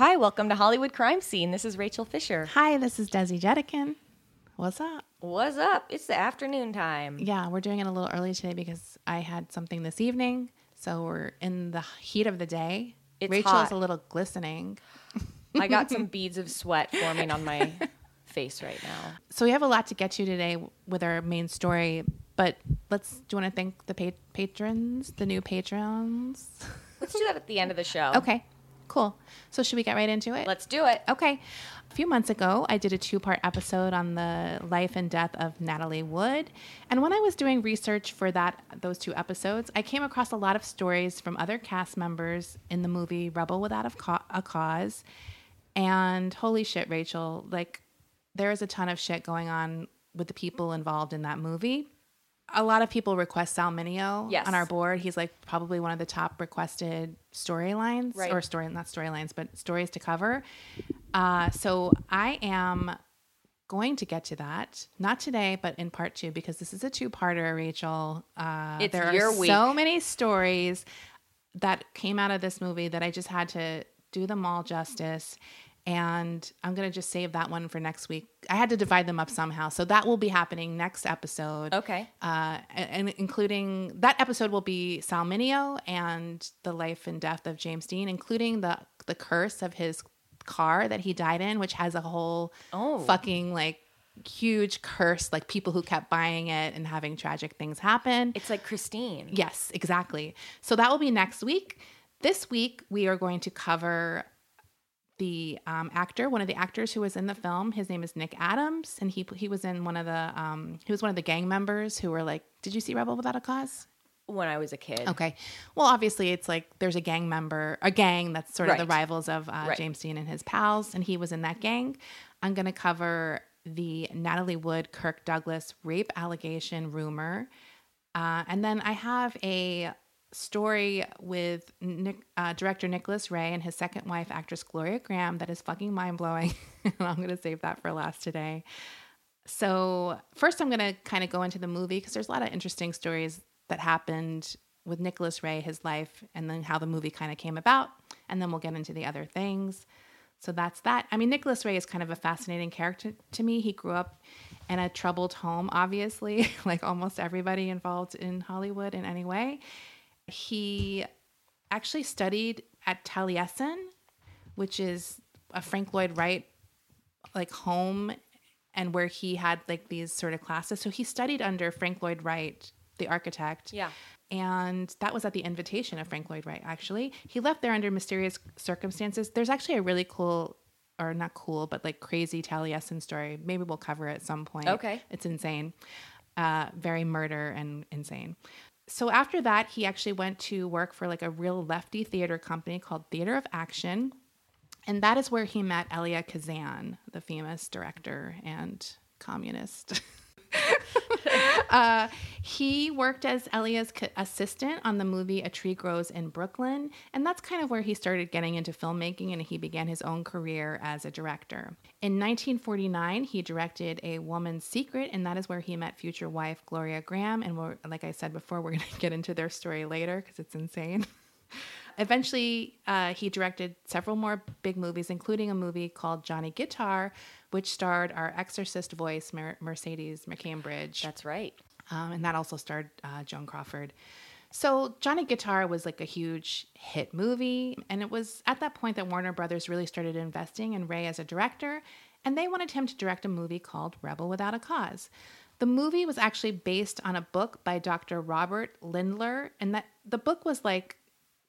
Hi, welcome to Hollywood Crime Scene. This is Rachel Fisher. Hi, this is Desi Jedeikin. What's up? What's up? It's the afternoon time. Yeah, we're doing it a little early today because I had something this evening. So we're in the heat of the day. It's Rachel's hot. a little glistening. I got some beads of sweat forming on my face right now. So we have a lot to get you today with our main story. But let's, do you want to thank the pa- patrons, the new patrons? Let's do that at the end of the show. Okay, cool. So should we get right into it? Let's do it. Okay. A few months ago, I did a two part episode on the life and death of Natalie Wood. And when I was doing research for that those two episodes, I came across a lot of stories from other cast members in the movie Rebel Without a, Ca- a Cause. And holy shit, Rachel, like there is a ton of shit going on with the people involved in that movie. A lot of people request Sal Mineo Yes. on our board. He's like probably one of the top requested storylines Right. or story not storylines, but stories to cover. Uh, so I am going to get to that, not today, but in part two, because this is a two-parter, Rachel. Uh, It's there your are week. so many stories that came out of this movie that I just had to do them all justice. And I'm going to just save that one for next week. I had to divide them up somehow. So that will be happening next episode. Okay. Uh, and, and including that episode will be Sal Mineo and the life and death of James Dean, including the the curse of his car that he died in, which has a whole Oh. fucking like huge curse, like people who kept buying it and having tragic things happen. It's like Christine. Yes, exactly. So that will be next week. This week, we are going to cover the um, actor, one of the actors who was in the film. His name is Nick Adams, and he he was in one of the um, he was one of the gang members who were like, "Did you see Rebel Without a Cause?" When I was a kid. Okay. Well, obviously, it's like there's a gang member, a gang that's sort of the rivals of uh, Right. James Dean and his pals, and he was in that gang. I'm going to cover the Natalie Wood Kirk Douglas rape allegation rumor. Uh, and then I have a story with Nick, uh, director Nicholas Ray and his second wife, actress Gloria Grahame, that is fucking mind blowing. and I'm going to save that for last today. So, first, I'm going to kind of go into the movie because there's a lot of interesting stories that happened with Nicholas Ray, his life, and then how the movie kind of came about. And then we'll get into the other things. So, that's that. I mean, Nicholas Ray is kind of a fascinating character to me. He grew up in a troubled home, obviously, like almost everybody involved in Hollywood in any way. He actually studied at Taliesin, which is a Frank Lloyd Wright like home and where he had like these sort of classes. So he studied under Frank Lloyd Wright, the architect. Yeah. And that was at the invitation of Frank Lloyd Wright, actually. He left there under mysterious circumstances. There's actually a really cool, or not cool, but like crazy Taliesin story. Maybe we'll cover it at some point. Okay. It's insane. Uh, very murder and insane. So after that, he actually went to work for like a real lefty theater company called Theater of Action. And that is where he met Elia Kazan, the famous director and communist. uh, he worked as Elia's assistant on the movie A Tree Grows in Brooklyn. And that's kind of where he started getting into filmmaking and he began his own career as a director. In 1949, he directed A Woman's Secret, and that is where he met future wife Gloria Grahame. And like I said before, we're going to get into their story later because it's insane. Eventually, uh, he directed several more big movies, including a movie called Johnny Guitar, which starred our exorcist voice, Mer- Mercedes McCambridge. That's right. Um, and that also starred uh, Joan Crawford. So Johnny Guitar was like a huge hit movie, and it was at that point that Warner Brothers really started investing in Ray as a director, and they wanted him to direct a movie called Rebel Without a Cause. The movie was actually based on a book by Dr. Robert Lindner, and that the book was like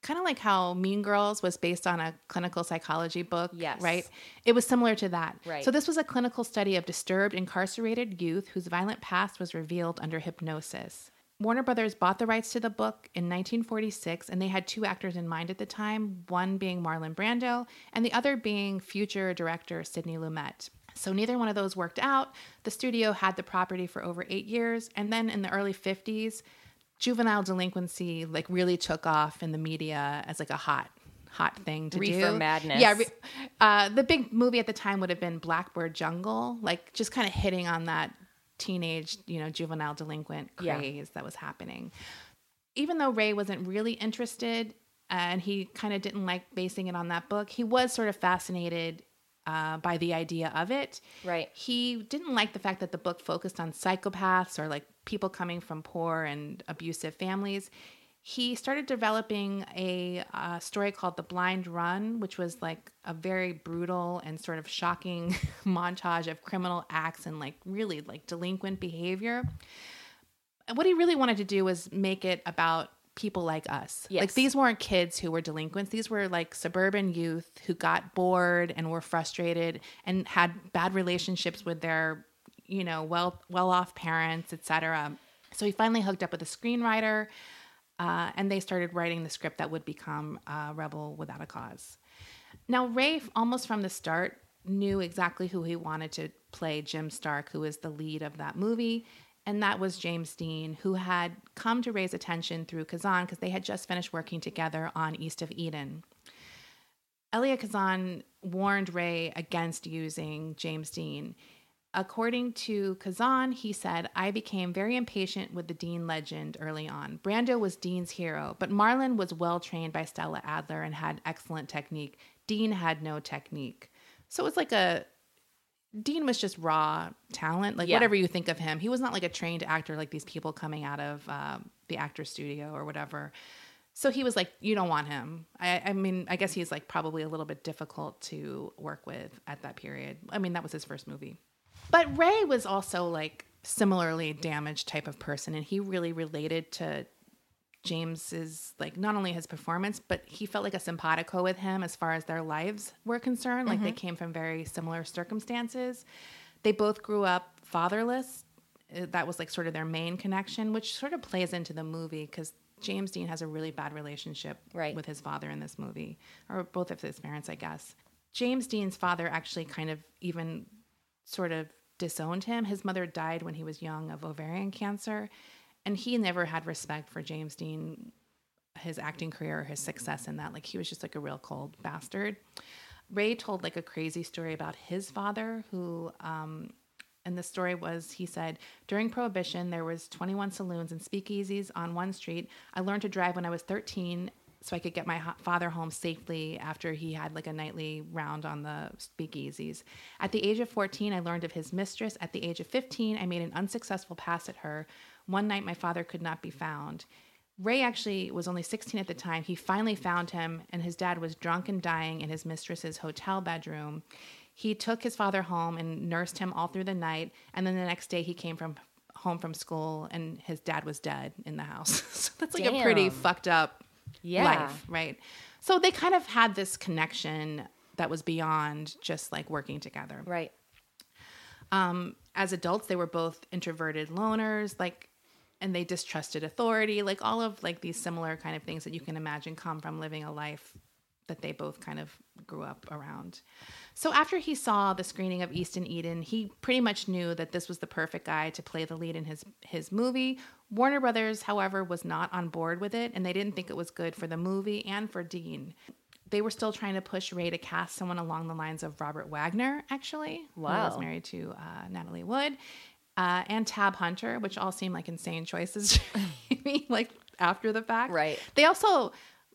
kind of like how Mean Girls was based on a clinical psychology book, Yes. right? It was similar to that. Right. So this was a clinical study of disturbed incarcerated youth whose violent past was revealed under hypnosis. Warner Brothers bought the rights to the book in 1946, and they had two actors in mind at the time one being Marlon Brando, and the other being future director Sidney Lumet. So neither one of those worked out. The studio had the property for over eight years, and then in the early 50s, juvenile delinquency like really took off in the media as like a hot hot thing to Reefer do. madness. Yeah, re- uh, the big movie at the time would have been Blackboard Jungle, like just kind of hitting on that teenage, you know, juvenile delinquent Yeah. craze that was happening. Even though Ray wasn't really interested and he kind of didn't like basing it on that book, he was sort of fascinated uh, by the idea of it. Right. He didn't like the fact that the book focused on psychopaths or like people coming from poor and abusive families. He started developing a uh, story called The Blind Run, which was like a very brutal and sort of shocking montage of criminal acts and like really like delinquent behavior. And what he really wanted to do was make it about people like us. Like these weren't kids who were delinquents. These were like suburban youth who got bored and were frustrated and had bad relationships with their, you know, well well off parents, etc. So he finally hooked up with a screenwriter, uh, and they started writing the script that would become uh, Rebel Without a Cause. Now, Ray, almost from the start, knew exactly who he wanted to play Jim Stark, who is the lead of that movie. And that was James Dean, who had come to Ray's attention through Kazan because they had just finished working together on East of Eden. Elia Kazan warned Ray against using James Dean. According to Kazan, he said, I became very impatient with the Dean legend early on. Brando was Dean's hero, but Marlon was well trained by Stella Adler and had excellent technique. Dean had no technique. So it was like a Dean was just raw talent, like Yeah. whatever you think of him. He was not like a trained actor like these people coming out of um, the actor studio or whatever. So he was like, you don't want him. I, I mean, I guess he's like probably a little bit difficult to work with at that period. I mean, that was his first movie. But Ray was also like similarly damaged type of person, and he really related to James's like not only his performance, but he felt like a simpatico with him as far as their lives were concerned. Like they came from very similar circumstances. They both grew up fatherless. Uh, That was like sort of their main connection, which sort of plays into the movie because James Dean has a really bad relationship Right. with his father in this movie, or both of his parents, I guess. James Dean's father actually kind of even sort of disowned him. His mother died when he was young of ovarian cancer, and he never had respect for James Dean, his acting career, or his success in that. Like he was just like a real cold bastard. Ray told like a crazy story about his father, who, um, and the story was he said during prohibition there was 21 saloons and speakeasies on one street i learned to drive when i was 13 so i could get my father home safely after he had like a nightly round on the speakeasies at the age of 14 i learned of his mistress at the age of 15 i made an unsuccessful pass at her one night my father could not be found Ray actually was only 16 at the time. He finally found him, and his dad was drunk and dying in his mistress's hotel bedroom. He took his father home and nursed him all through the night. And then the next day, he came from home from school, and his dad was dead in the house. so that's like a pretty fucked up Yeah. life, right? So they kind of had this connection that was beyond just like working together Right. um, as adults they were both introverted loners like and they distrusted authority like all of like these similar kind of things that you can imagine come from living a life that they both kind of grew up around. So after he saw the screening of east and eden he pretty much knew that this was the perfect guy to play the lead in his his movie. Warner brothers however was not on board with it and they didn't think it was good for the movie and for dean. They were still trying to push Ray to cast someone along the lines of Robert Wagner, actually, wow. who was married to uh, Natalie Wood, uh, and Tab Hunter, which all seem like insane choices to me, like after the fact. Right. They also,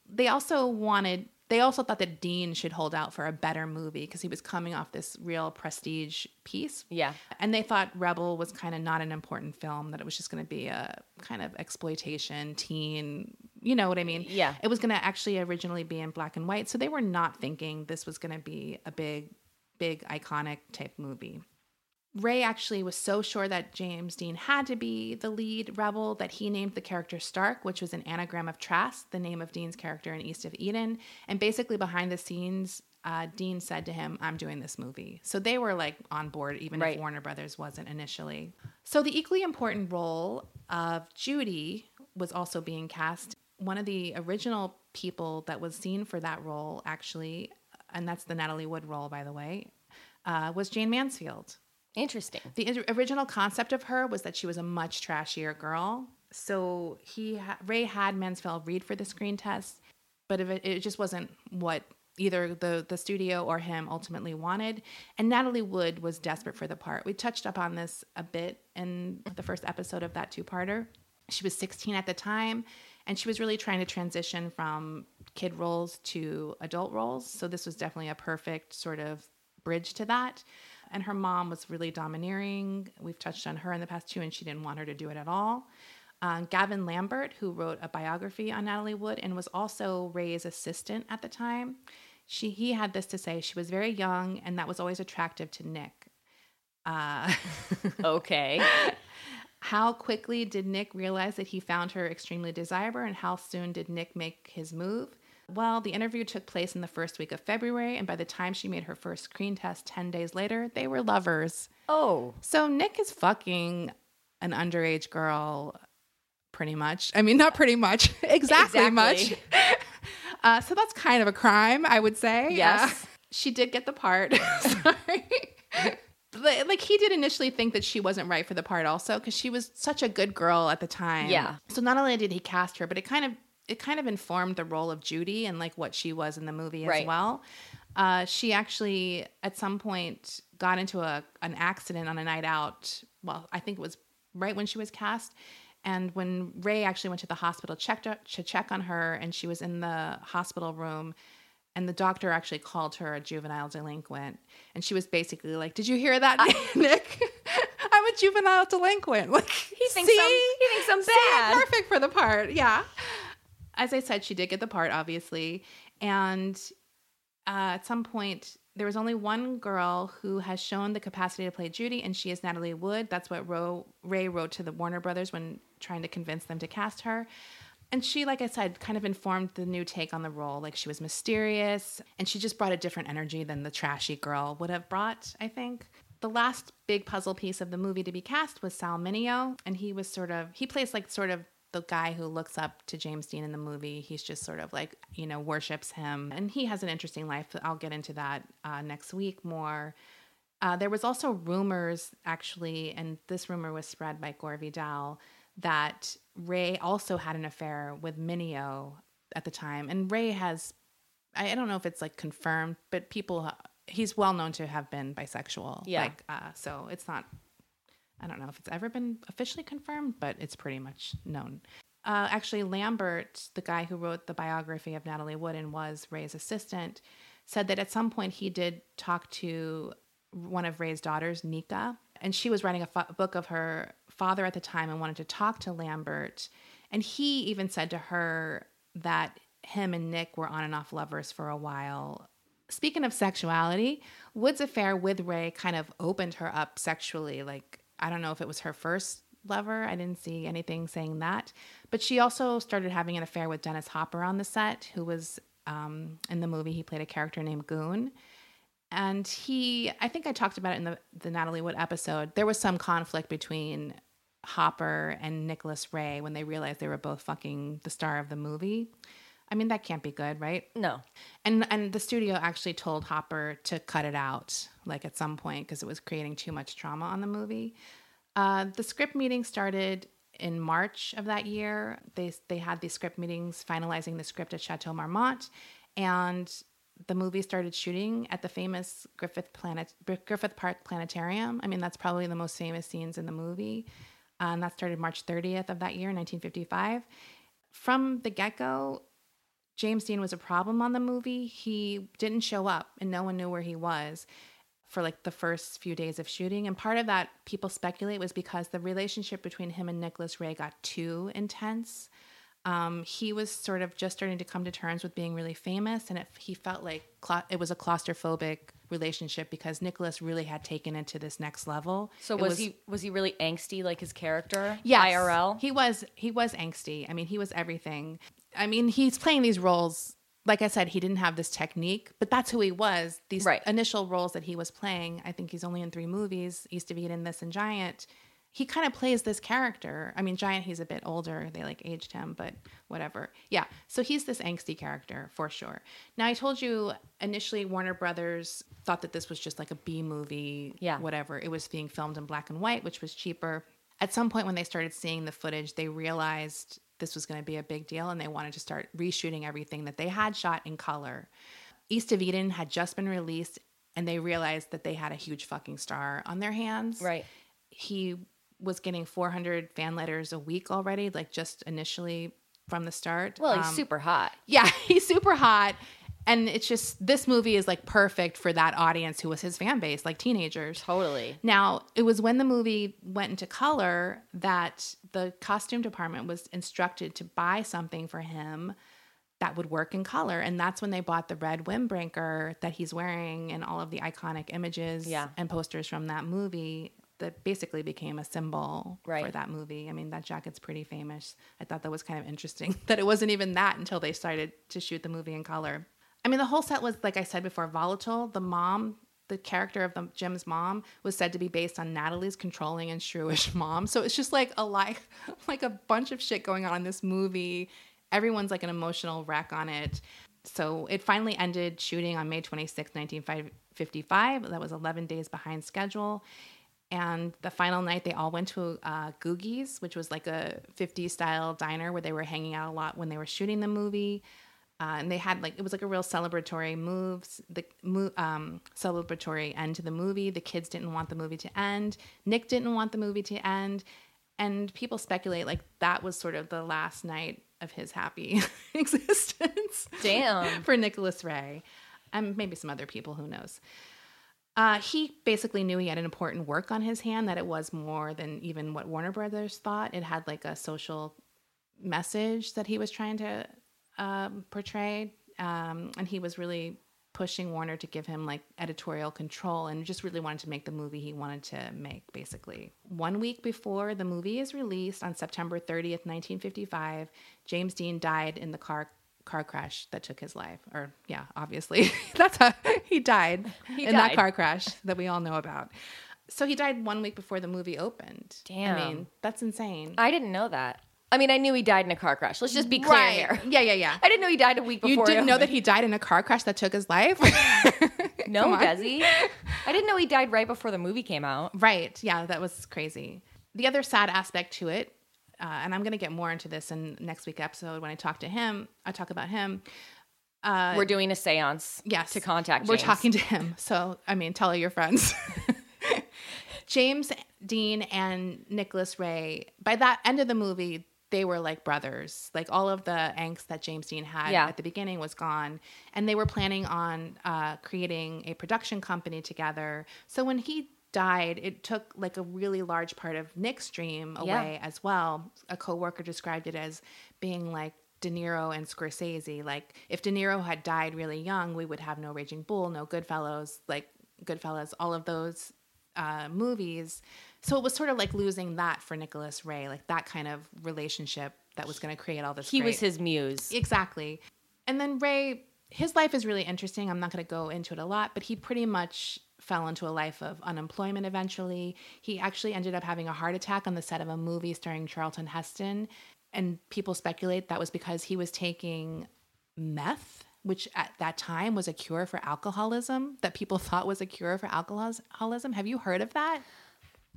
they also wanted, they also thought that Dean should hold out for a better movie because he was coming off this real prestige piece. Yeah. And they thought Rebel was kind of not an important film, that it was just going to be a kind of exploitation, teen, you know what I mean? Yeah. It was going to actually originally be in black and white. So they were not thinking this was going to be a big, big, iconic type movie. Ray actually was so sure that James Dean had to be the lead rebel that he named the character Stark, which was an anagram of Trask, the name of Dean's character in East of Eden. And basically, behind the scenes, uh, Dean said to him, I'm doing this movie. So they were like on board, even Right. if Warner Brothers wasn't initially. So the equally important role of Judy was also being cast. One of the original people that was seen for that role, actually, and that's the Natalie Wood role, by the way, uh, was Jayne Mansfield. Interesting. The original concept of her was that she was a much trashier girl. So he Ray had Mansfield read for the screen test, but it, it just wasn't what either the the studio or him ultimately wanted. And Natalie Wood was desperate for the part. We touched up on this a bit in the first episode of that two-parter. She was 16 at the time, and she was really trying to transition from kid roles to adult roles. So this was definitely a perfect sort of bridge to that. And her mom was really domineering. We've touched on her in the past too, and she didn't want her to do it at all. Um, Gavin Lambert, who wrote a biography on Natalie Wood and was also Ray's assistant at the time, she he had this to say: she was very young, and that was always attractive to Nick. Okay. How quickly did Nick realize that he found her extremely desirable, and how soon did Nick make his move? Well, the interview took place in the first week of February, and by the time she made her first screen test 10 days later, they were lovers. oh, So Nick is fucking an underage girl, pretty much. I mean, not pretty much, exactly, Exactly. much. Uh, so that's kind of a crime, I would say. Yes. Uh, she did get the part. Sorry. Like he did initially think that she wasn't right for the part also because she was such a good girl at the time Yeah. so not only did he cast her but it kind of it kind of informed the role of judy and like what she was in the movie as Right. well uh, she actually at some point got into a an accident on a night out well i think it was right when she was cast and when ray actually went to the hospital checked her, to check on her and she was in the hospital room and the doctor actually called her a juvenile delinquent and she was basically like did you hear that nick i'm a juvenile delinquent like he thinks I'm, he thinks I'm bad. See, bad. perfect for the part. Yeah. As I said, she did get the part, obviously. And uh, at some point, there was only one girl who has shown the capacity to play Judy, and she is Natalie Wood. That's what Ro- Ray wrote to the Warner Brothers when trying to convince them to cast her. And she, like I said, kind of informed the new take on the role. Like she was mysterious, and she just brought a different energy than the trashy girl would have brought, I think. The last big puzzle piece of the movie to be cast was Sal Mineo, and he was sort of, he plays like sort of the guy who looks up to James Dean in the movie. He's just sort of like, you know, worships him. And he has an interesting life. I'll get into that uh, next week more. Uh, there was also rumors, actually, and this rumor was spread by Gore Vidal, that Ray also had an affair with Mineo at the time. And Ray has, I I don't know if it's like confirmed, but people, he's well known to have been bisexual. Yeah. Like, uh, so it's not, I don't know if it's ever been officially confirmed, but it's pretty much known. Uh, actually, Lambert, the guy who wrote the biography of Natalie Wood and was Ray's assistant, said that at some point he did talk to one of Ray's daughters, Nicca, and she was writing a fa- book of her father at the time and wanted to talk to Lambert. And he even said to her that him and Nick were on and off lovers for a while. Speaking of sexuality, Wood's affair with Ray kind of opened her up sexually. Like, I don't know if it was her first lover. I didn't see anything saying that. But she also started having an affair with Dennis Hopper on the set, who was um, in the movie. He played a character named Goon. And he, I think I talked about it in the, the Natalie Wood episode. There was some conflict between Hopper and Nicholas Ray when they realized they were both fucking the star of the movie. I mean, that can't be good, right? No. And and the studio actually told Hopper to cut it out, like at some point, because it was creating too much trauma on the movie. Uh, the script meeting started in March of that year. They they had these script meetings finalizing the script at Chateau Marmont, and the movie started shooting at the famous Griffith Planet Griffith Park Planetarium. I mean, that's probably the most famous scenes in the movie. Uh, and that started March 30th of that year, 1955. From the get go, James Dean was a problem on the movie. He didn't show up and no one knew where he was for like the first few days of shooting. And part of that, people speculate, was because the relationship between him and Nicholas Ray got too intense. Um, he was sort of just starting to come to terms with being really famous, and it, he felt like cla- it was a claustrophobic relationship because Nicholas really had taken it to this next level. So It was, he was he really angsty like his character? Yes, IRL. He was he was angsty. I mean, he was everything. I mean, he's playing these roles. Like I said, he didn't have this technique, but that's who he was. These Right. initial roles that he was playing. I think he's only in three movies: East of Eden, this, and Giant. He kind of plays this character. I mean, Giant, he's a bit older. They like aged him, but whatever. Yeah. So he's this angsty character for sure. Now, I told you initially Warner Brothers thought that this was just like a B movie, Yeah. whatever. It was being filmed in black and white, which was cheaper. At some point, when they started seeing the footage, they realized this was going to be a big deal and they wanted to start reshooting everything that they had shot in color. East of Eden had just been released and they realized that they had a huge fucking star on their hands. Right. He was getting 400 fan letters a week already, like just initially from the start. Well, he's Um, super hot. yeah, he's super hot. And it's just, this movie is like perfect for that audience who was his fan base, like teenagers. Totally. Now, it was when the movie went into color that the costume department was instructed to buy something for him that would work in color. And that's when they bought the red windbreaker that he's wearing and all of the iconic images Yeah. and posters from that movie that basically became a symbol for that movie. I mean, that jacket's pretty famous. I thought that was kind of interesting that it wasn't even that until they started to shoot the movie in color. I mean, the whole set was, like I said before, volatile. The mom, the character of the Jim's mom, was said to be based on Natalie's controlling and shrewish mom. So it's just like a like, like a bunch of shit going on in this movie. Everyone's like an emotional wreck on it. So it finally ended shooting on May 26, 1955. That was 11 days behind schedule. And the final night, they all went to uh, Googie's, which was like a 50s style diner where they were hanging out a lot when they were shooting the movie. Uh, and they had like it was like a real celebratory moves, the um, celebratory end to the movie. The kids didn't want the movie to end. Nick didn't want the movie to end, and people speculate like that was sort of the last night of his happy existence. Damn. for Nicholas Ray, and maybe some other people. Who knows? Uh, he basically knew he had an important work on his hand, that it was more than even what Warner Brothers thought. It had like a social message that he was trying to um, portray. Um, and he was really pushing Warner to give him like editorial control and just really wanted to make the movie he wanted to make, basically. One week before the movie is released on September 30th, 1955, James Dean died in the car car crash that took his life or yeah obviously that's how he died in that car crash that we all know about so he died one week before the movie opened Damn. i mean that's insane I didn't know that. I mean, I knew he died in a car crash. Let's just be clear here. yeah yeah yeah I didn't know he died a week before. you didn't know that he died in a car crash that took his life No, does he? I didn't know he died right before the movie came out. Right. Yeah, that was crazy. The other sad aspect to it, uh, and I'm going to get more into this in next week's episode when I talk to him. I talk about him. We're doing a séance. Yes. To contact. We're James. talking to him. So, I mean, tell all your friends. James Dean and Nicholas Ray, by that end of the movie, they were like brothers. Like all of the angst that James Dean had Yeah. at the beginning was gone. And they were planning on uh, creating a production company together. So when he died, it took like a really large part of Nick's dream Yeah. away as well. A coworker described it as being like De Niro and Scorsese. Like if De Niro had died really young, we would have no Raging Bull, no Goodfellas, like Goodfellas, all of those uh, movies. So it was sort of like losing that for Nicholas Ray, like that kind of relationship that was going to create all this. He was his muse. Exactly. And then Ray, his life is really interesting. I'm not going to go into it a lot, but he pretty much fell into a life of unemployment eventually. He actually ended up having a heart attack on the set of a movie starring Charlton Heston. And people speculate that was because he was taking meth, which at that time was a cure for alcoholism, that people thought was a cure for alcoholism. Have you heard of that?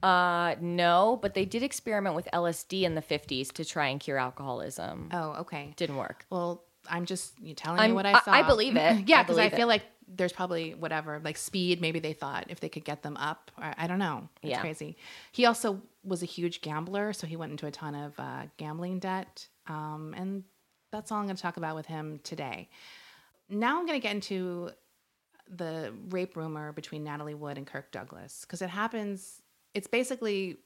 Uh, no, but they did experiment with LSD in the 50s to try and cure alcoholism. Oh, okay. Didn't work. Well, I'm just you telling I'm- you what I I- saw. I believe it. yeah, because I, it. feel like there's probably whatever, like speed. Maybe they thought if they could get them up. Or, I don't know. It's Yeah. crazy. He also was a huge gambler, so he went into a ton of uh, gambling debt. Um, and that's all I'm going to talk about with him today. Now I'm going to get into the rape rumor between Natalie Wood and Kirk Douglas because it happens. It's basically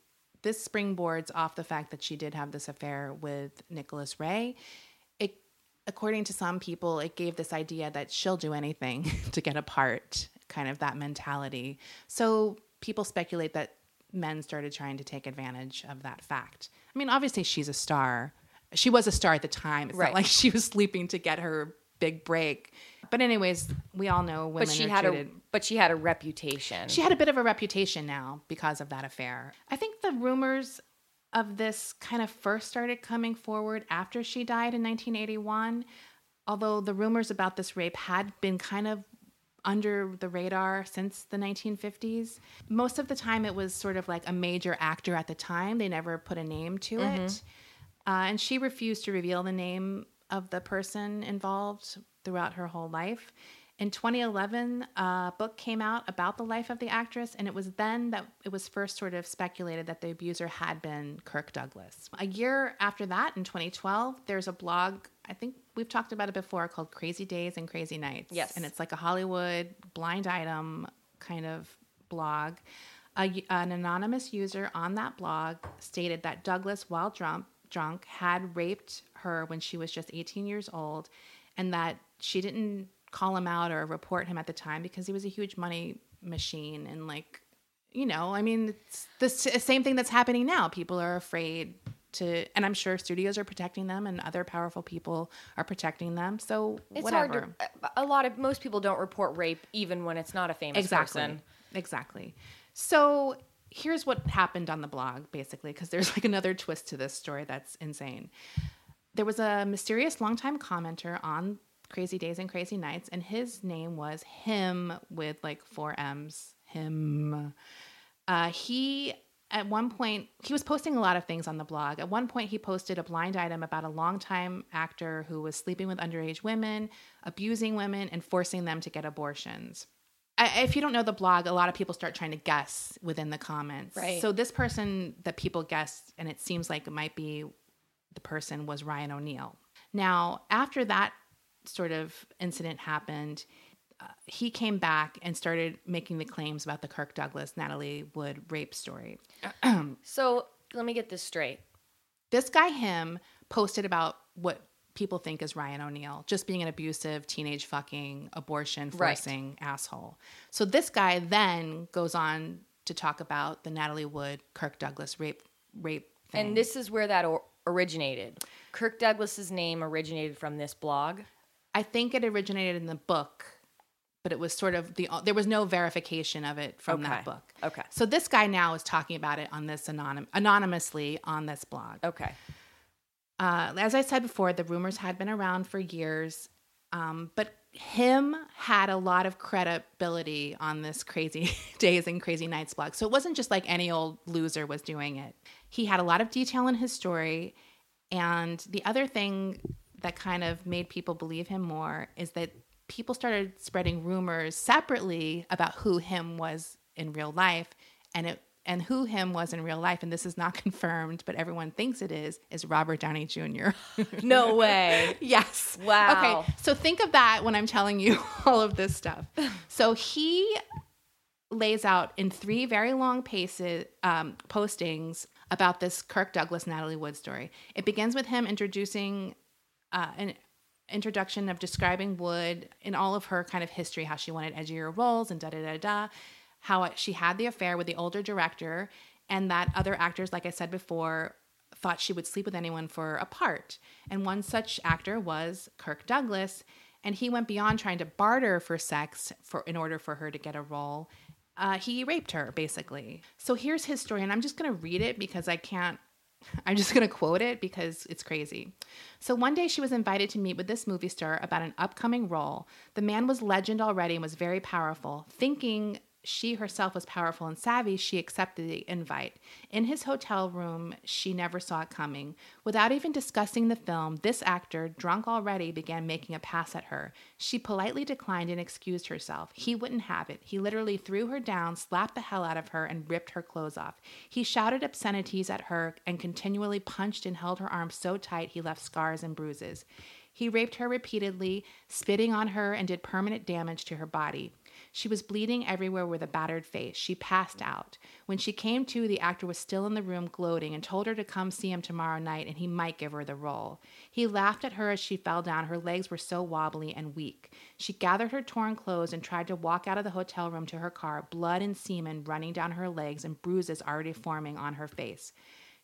this springboards off the fact that she did have this affair with Nicholas Ray. It, according to some people, it gave this idea that she'll do anything to get a part. kind of that mentality. So people speculate that men started trying to take advantage of that fact. I mean, obviously she's a star. She was a star at the time. It's Right. not like she was sleeping to get her big break. But anyways, we all know women But she had treated. a but she had a reputation. She had a bit of a reputation now because of that affair. I think the rumors of this kind of first started coming forward after she died in 1981, although the rumors about this rape had been kind of under the radar since the 1950s. Most of the time, it was sort of like a major actor at the time. They never put a name to it. Uh, and she refused to reveal the name of the person involved throughout her whole life. In 2011, a book came out about the life of the actress, and it was then that it was first sort of speculated that the abuser had been Kirk Douglas. A year after that, in 2012, there's a blog, I think we've talked about it before, called Crazy Days and Crazy Nights. Yes. And it's like a Hollywood blind item kind of blog. A, an anonymous user on that blog stated that Douglas, while drunk, drunk, had raped her when she was just 18 years old, and that she didn't call him out or report him at the time because he was a huge money machine and like you know i mean it's the same thing that's happening now. People are afraid to and i'm sure studios are protecting them and other powerful people are protecting them so it's whatever hard to uh, a lot of most people don't report rape even when it's not a famous exactly. person. exactly. So here's what happened on the blog basically because there's like another twist to this story that's insane. There was a mysterious longtime commenter on crazy days and crazy nights and his name was him with like four m's. Him. Uh, he at one point he was posting a lot of things on the blog. At one point he posted a blind item about a longtime actor who was sleeping with underage women abusing women and forcing them to get abortions if you don't know the blog, a lot of people start trying to guess within the comments. Right. So this person that people guessed, and it seems like it might be the person was Ryan O'Neal. Now, after that sort of incident happened, uh, he came back and started making the claims about the Kirk Douglas Natalie Wood rape story. So let me get this straight. This guy, him, posted about what people think is Ryan O'Neal, just being an abusive, teenage fucking, abortion Right. forcing asshole. So this guy then goes on to talk about the Natalie Wood, Kirk Douglas rape rape thing. And this is where that or- originated. Kirk Douglas's name originated from this blog. I think it originated in the book, but it was sort of the there was no verification of it from that book. Okay. So this guy now is talking about it on this anonym anonymously on this blog. Okay. Uh, as I said before, the rumors had been around for years, um, but him had a lot of credibility on this crazy days and crazy nights blog. So it wasn't just like any old loser was doing it. He had a lot of detail in his story. And the other thing that kind of made people believe him more is that people started spreading rumors separately about who him was in real life. And it and who him was in real life, and this is not confirmed, but everyone thinks it is, is Robert Downey Jr. No way. yes. Wow. Okay. So think of that when I'm telling you all of this stuff. So he lays out in three very long paces, um, postings about this Kirk Douglas Natalie Wood story. It begins with him introducing uh, an introduction of describing Wood in all of her kind of history, how she wanted edgier roles and da da da da, how she had the affair with the older director, and that other actors, like I said before, thought she would sleep with anyone for a part. And one such actor was Kirk Douglas, and he went beyond trying to barter for sex for in order for her to get a role. Uh, he raped her basically. So here's his story, and I'm just gonna read it because I can't. I'm just going to quote it because it's crazy. So one day she was invited to meet with this movie star about an upcoming role. The man was legend already and was very powerful. Thinking she herself was powerful and savvy, she accepted the invite. In his hotel room, she never saw it coming. Without even discussing the film, this actor, drunk already, began making a pass at her. She politely declined and excused herself. He wouldn't have it. He literally threw her down, slapped the hell out of her, and ripped her clothes off. He shouted obscenities at her and continually punched and held her arms so tight he left scars and bruises. He raped her repeatedly, spitting on her, and did permanent damage to her body. She was bleeding everywhere with a battered face. She passed out. When she came to, the actor was still in the room gloating and told her to come see him tomorrow night and he might give her the role. He laughed at her as she fell down. Her legs were so wobbly and weak. She gathered her torn clothes and tried to walk out of the hotel room to her car, blood and semen running down her legs and bruises already forming on her face.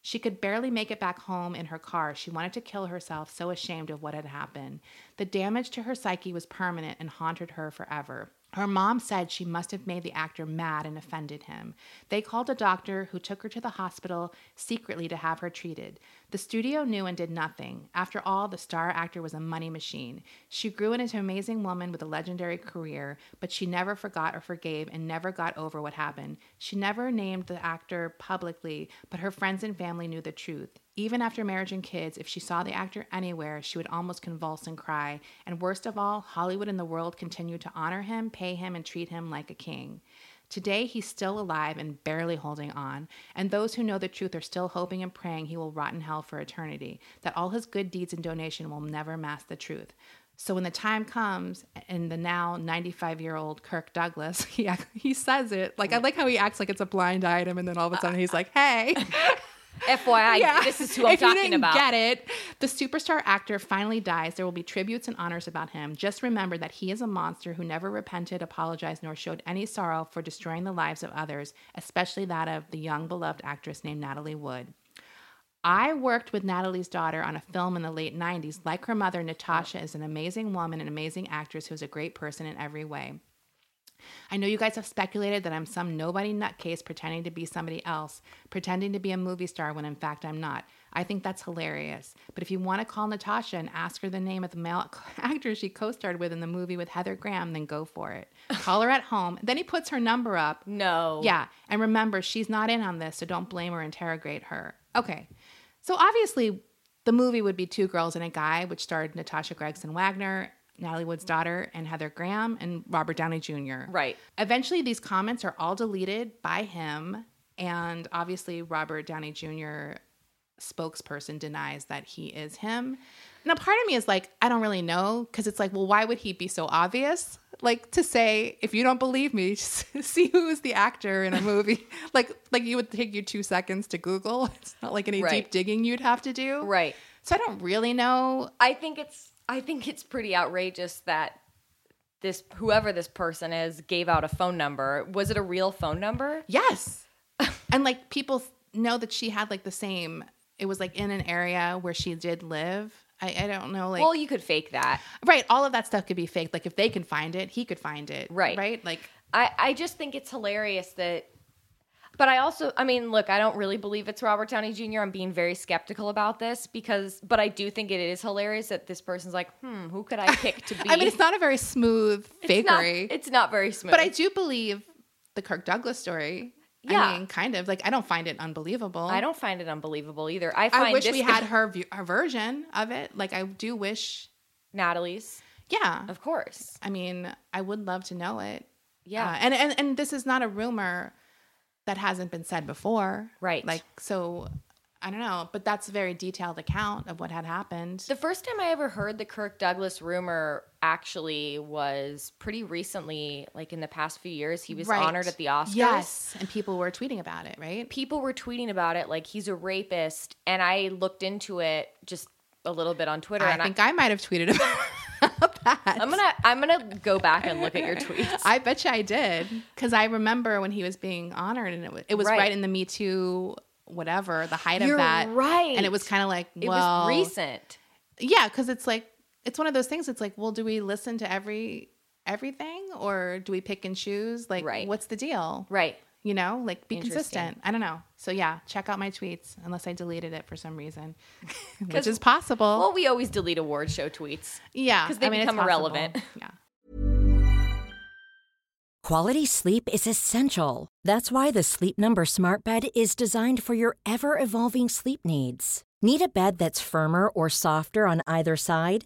She could barely make it back home in her car. She wanted to kill herself, so ashamed of what had happened. The damage to her psyche was permanent and haunted her forever. Her mom said she must have made the actor mad and offended him. They called a doctor who took her to the hospital secretly to have her treated. The studio knew and did nothing. After all, the star actor was a money machine. She grew into an amazing woman with a legendary career, but she never forgot or forgave and never got over what happened. She never named the actor publicly, but her friends and family knew the truth. Even after marriage and kids, if she saw the actor anywhere, she would almost convulse and cry. And worst of all, Hollywood and the world continued to honor him, pay him, and treat him like a king. Today, he's still alive and barely holding on, and those who know the truth are still hoping and praying he will rot in hell for eternity, that all his good deeds and donation will never mask the truth. So when the time comes, and the now 95 year old Kirk Douglas, he, he says it like I like how he acts like it's a blind item, and then all of a sudden he's like, "Hey." FYI, this is who I'm if you talking didn't about. Get it? The superstar actor finally dies. There will be tributes and honors about him. Just remember that he is a monster who never repented, apologized, nor showed any sorrow for destroying the lives of others, especially that of the young beloved actress named Natalie Wood. I worked with Natalie's daughter on a film in the late 90s. Like her mother, Natasha is an amazing woman, an amazing actress who's a great person in every way. I know you guys have speculated that I'm some nobody nutcase pretending to be somebody else, pretending to be a movie star when in fact I'm not. I think that's hilarious. But if you want to call Natasha and ask her the name of the male actor she co starred with in the movie with Heather Graham, then go for it. Call her at home. Then he puts her number up. No. Yeah. And remember, she's not in on this, so don't blame or interrogate her. Okay. So obviously, the movie would be Two Girls and a Guy, which starred Natasha Gregson Wagner, Natalie Wood's daughter, and Heather Graham, and Robert Downey Jr. Right. Eventually, these comments are all deleted by him, and obviously, Robert Downey Jr. spokesperson denies that he is him. Now, part of me is like, I don't really know, because it's like, well, why would he be so obvious? Like to say, if you don't believe me, see who is the actor in a movie. like, like you would take you two seconds to Google. It's not like any Right. deep digging you'd have to do. Right. So I don't really know. I think it's I think it's pretty outrageous that this whoever this person is gave out a phone number. Was it a real phone number? Yes. and like people know that she had like the same, it was like in an area where she did live. I, I don't know. Like, well, you could fake that. right. All of that stuff could be faked. Like if they can find it, he could find it. Right. Right. Like, I, I just think it's hilarious that but I also I mean, look, I don't really believe it's Robert Downey Jr. I'm being very skeptical about this because but I do think it is hilarious that this person's like, hmm, who could I pick to be I mean, it's not a very smooth It's not, fakery. it's not very smooth. but I do believe the Kirk Douglas story. Yeah. I mean, kind of. Like, I don't find it unbelievable. I don't find it unbelievable either. I find I wish we had her, view, her version of it. Like, I do wish. Natalie's, Yeah. of course. I mean, I would love to know it. Yeah. Uh, and, and and this is not a rumor that hasn't been said before. Right. Like so I don't know, but that's a very detailed account of what had happened. The first time I ever heard the Kirk Douglas rumor actually was pretty recently, like in the past few years. He was Right. honored at the Oscars. Yes. And people were tweeting about it, right? People were tweeting about it like he's a rapist. And I looked into it just a little bit on Twitter. I and think I, might have tweeted about that. I'm gonna I'm gonna go back and look at your tweets. I bet you I did because I remember when he was being honored, and it was, it was right. Right. in the Me Too, whatever, the height You're of that, right. And it was kind of like, it well, was recent. yeah, because it's like it's one of those things. It's like, well, do we listen to every everything, or do we pick and choose? Like, Right. what's the deal? Right. You know, like be consistent. I don't know. So yeah, check out my tweets unless I deleted it for some reason, which is possible. Well, we always delete award show tweets. yeah because they I mean, become irrelevant. Yeah. Quality sleep is essential. That's why the Sleep Number Smart Bed is designed for your ever evolving sleep needs. Need a bed that's firmer or softer on either side?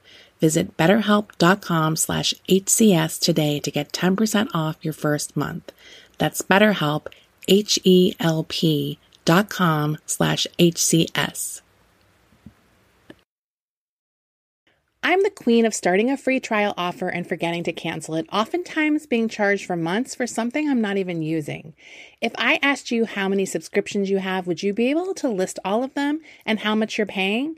Visit betterhelp.com slash HCS today to get 10% off your first month. That's betterhelp, H-E-L-P dot com slash HCS. I'm the queen of starting a free trial offer and forgetting to cancel it, oftentimes being charged for months for something I'm not even using. If I asked you how many subscriptions you have, would you be able to list all of them and how much you're paying?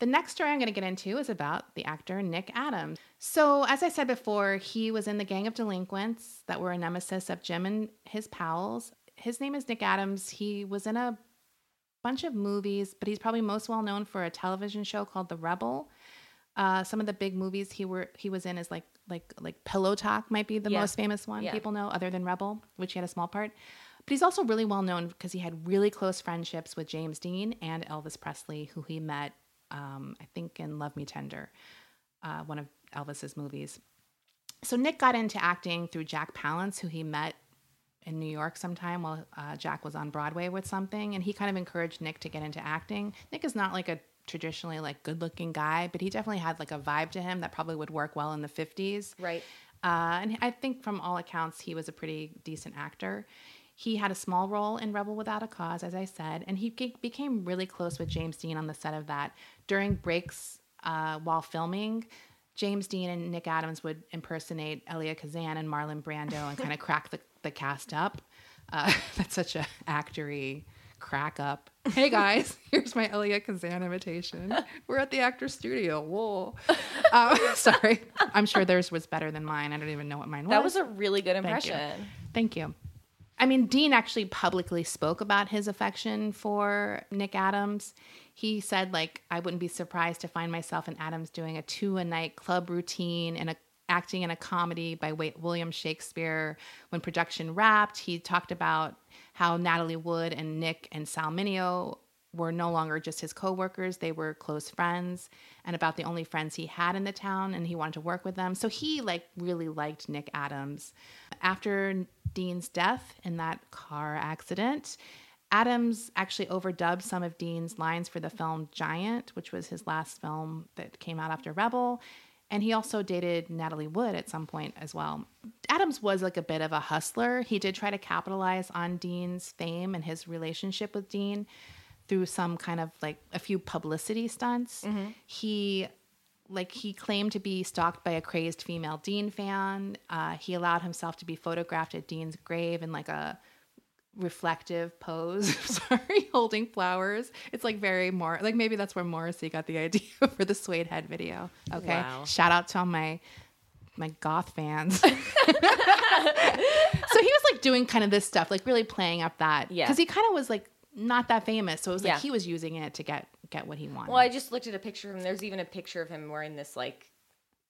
The next story I'm going to get into is about the actor Nick Adams. So, as I said before, he was in the gang of delinquents that were a nemesis of Jim and his pals. His name is Nick Adams. He was in a bunch of movies, but he's probably most well known for a television show called The Rebel. Uh, some of the big movies he were he was in is like like like Pillow Talk might be the Yeah. most famous one Yeah. people know, other than Rebel, which he had a small part. But he's also really well known because he had really close friendships with James Dean and Elvis Presley, who he met, um, I think, in Love Me Tender, uh, one of Elvis's movies. So Nick got into acting through Jack Palance, who he met in New York sometime while uh, Jack was on Broadway with something, and he kind of encouraged Nick to get into acting. Nick is not like a traditionally like good-looking guy, but he definitely had like a vibe to him that probably would work well in the 50s. Right. Uh, and I think from all accounts, he was a pretty decent actor. He had a small role in Rebel Without a Cause, as I said, and he became really close with James Dean on the set of that. During breaks uh, while filming, James Dean and Nick Adams would impersonate Elia Kazan and Marlon Brando and kind of crack the, the cast up. Uh, that's such a actory crack up. Hey guys, here's my Elia Kazan imitation. We're at the actor studio. Whoa. Uh, sorry. I'm sure theirs was better than mine. I don't even know what mine was. That was a really good Thank you. impression. Thank you. I mean, Dean actually publicly spoke about his affection for Nick Adams. He said, like, I wouldn't be surprised to find myself and Adams doing a two a night club routine and a acting in a comedy by William Shakespeare. When production wrapped, he talked about how Natalie Wood and Nick and Sal Mineo were no longer just his coworkers, they were close friends and about the only friends he had in the town and he wanted to work with them. So he like really liked Nick Adams. After Dean's death in that car accident, Adams actually overdubbed some of Dean's lines for the film Giant, which was his last film that came out after Rebel. And he also dated Natalie Wood at some point as well. Adams was like a bit of a hustler. He did try to capitalize on Dean's fame and his relationship with Dean through some kind of like a few publicity stunts. He like he claimed to be stalked by a crazed female Dean fan. Uh, he allowed himself to be photographed at Dean's grave in like a reflective pose. Sorry, holding flowers. It's like very more like maybe that's where Morrissey got the idea for the suede head video. Okay, Wow. shout out to all my my goth fans. so he was like doing kind of this stuff, like really playing up that. Yeah. Because he kind of was like not that famous, so it was like Yeah. he was using it to get get what he wanted. Well, I just looked at a picture of him. There's even a picture of him wearing this like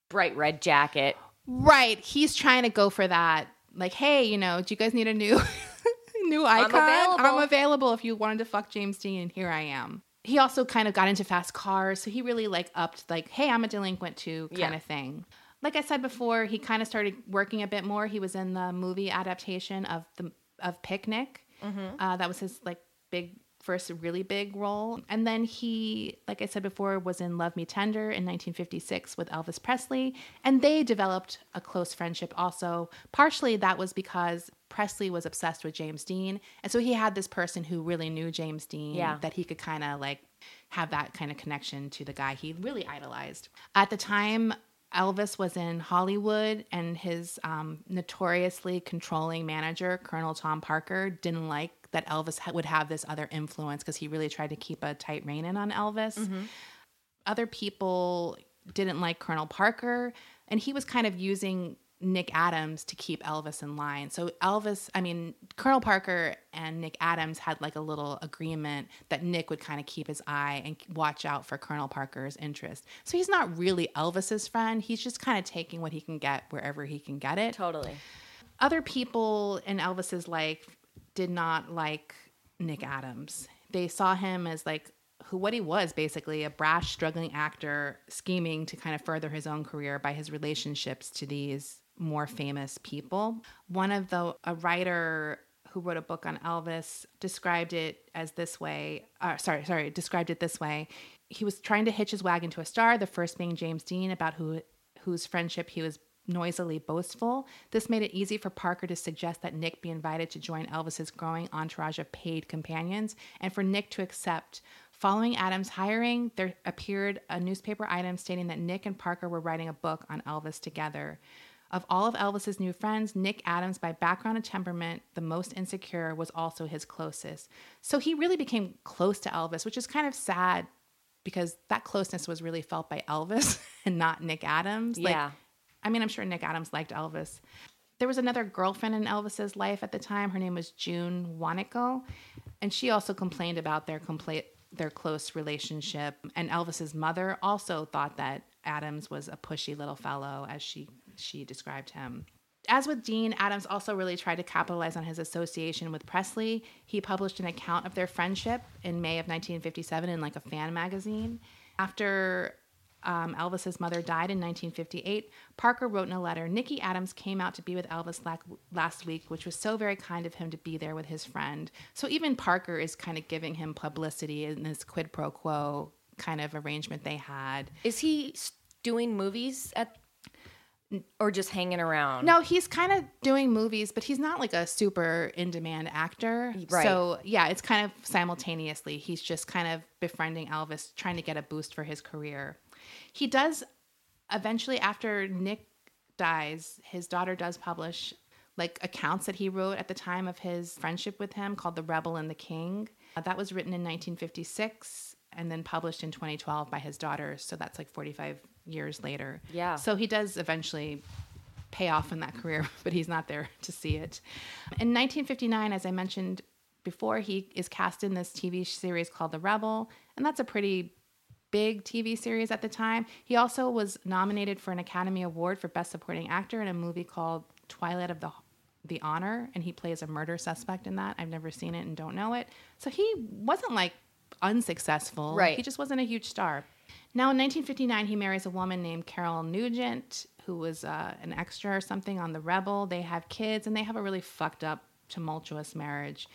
bright red jacket. Right. He's trying to go for that. Like, hey, you know, do you guys need a new new icon? available. I'm available if you wanted to fuck James Dean, and here I am. He also kind of got into fast cars, so he really like upped like, hey, I'm a delinquent too kind Yeah. of thing. Like I said before, he kind of started working a bit more. He was in the movie adaptation of the of Picnic. Uh, that was his like big first really big role. And then he, like I said before, was in Love Me Tender in 1956 with Elvis Presley. And they developed a close friendship also. Partially that was because Presley was obsessed with James Dean. And so he had this person who really knew James Dean Yeah. that he could kind of like have that kind of connection to the guy he really idolized. At the time, Elvis was in Hollywood, and his um, notoriously controlling manager, Colonel Tom Parker, didn't like that Elvis ha- would have this other influence because he really tried to keep a tight rein in on Elvis. Mm-hmm. Other people didn't like Colonel Parker, and he was kind of using Nick Adams to keep Elvis in line. So Elvis, I mean, Colonel Parker and Nick Adams had like a little agreement that Nick would kind of keep his eye and watch out for Colonel Parker's interest. So he's not really Elvis's friend. He's just kind of taking what he can get wherever he can get it Totally. other people in Elvis's life did not like Nick Adams. They saw him as like who what he was basically a brash struggling actor scheming to kind of further his own career by his relationships to these more famous people. One of the a writer who wrote a book on Elvis described it as this way. Uh, sorry, sorry, described it this way. He was trying to hitch his wagon to a star. The first being James Dean, about who whose friendship he was noisily boastful. This made it easy for Parker to suggest that Nick be invited to join Elvis's growing entourage of paid companions, and for Nick to accept. Following Adams' hiring, there appeared a newspaper item stating that Nick and Parker were writing a book on Elvis together. Of all of Elvis's new friends, Nick Adams, by background and temperament, the most insecure, was also his closest. So he really became close to Elvis, which is kind of sad because that closeness was really felt by Elvis and not Nick Adams. Like, Yeah. I mean, I'm sure Nick Adams liked Elvis. There was another girlfriend in Elvis's life at the time. Her name was June Juanico, and she also complained about their complete their close relationship. And Elvis's mother also thought that Adams was a pushy little fellow, as she she described him. As with Dean, Adams also really tried to capitalize on his association with Presley. He published an account of their friendship in May of 1957 in like a fan magazine. After um, Elvis's mother died in 1958, Parker wrote in a letter Nicky Adams came out to be with Elvis last week, which was so very kind of him to be there with his friend. So even Parker is kind of giving him publicity in this quid pro quo kind of arrangement they had. Is he doing movies at or just hanging around? No, he's kind of doing movies, but he's not like a super in demand actor. Right. So, yeah, it's kind of simultaneously. He's just kind of befriending Elvis, trying to get a boost for his career. He does eventually, after Nick dies, his daughter does publish like accounts that he wrote at the time of his friendship with him called The Rebel and the King. Uh, that was written in 1956 and then published in 2012 by his daughter. So that's like 45 years later. Yeah. So he does eventually pay off in that career, but he's not there to see it. In 1959, as I mentioned before, he is cast in this TV series called The Rebel, and that's a pretty big TV series at the time. He also was nominated for an Academy Award for Best Supporting Actor in a movie called Twilight of the the Honor, and he plays a murder suspect in that. I've never seen it and don't know it. So he wasn't like unsuccessful. Right. He just wasn't a huge star. Now, in 1959, he marries a woman named Carol Nugent, who was uh, an extra or something on The Rebel. They have kids, and they have a really fucked up, tumultuous marriage.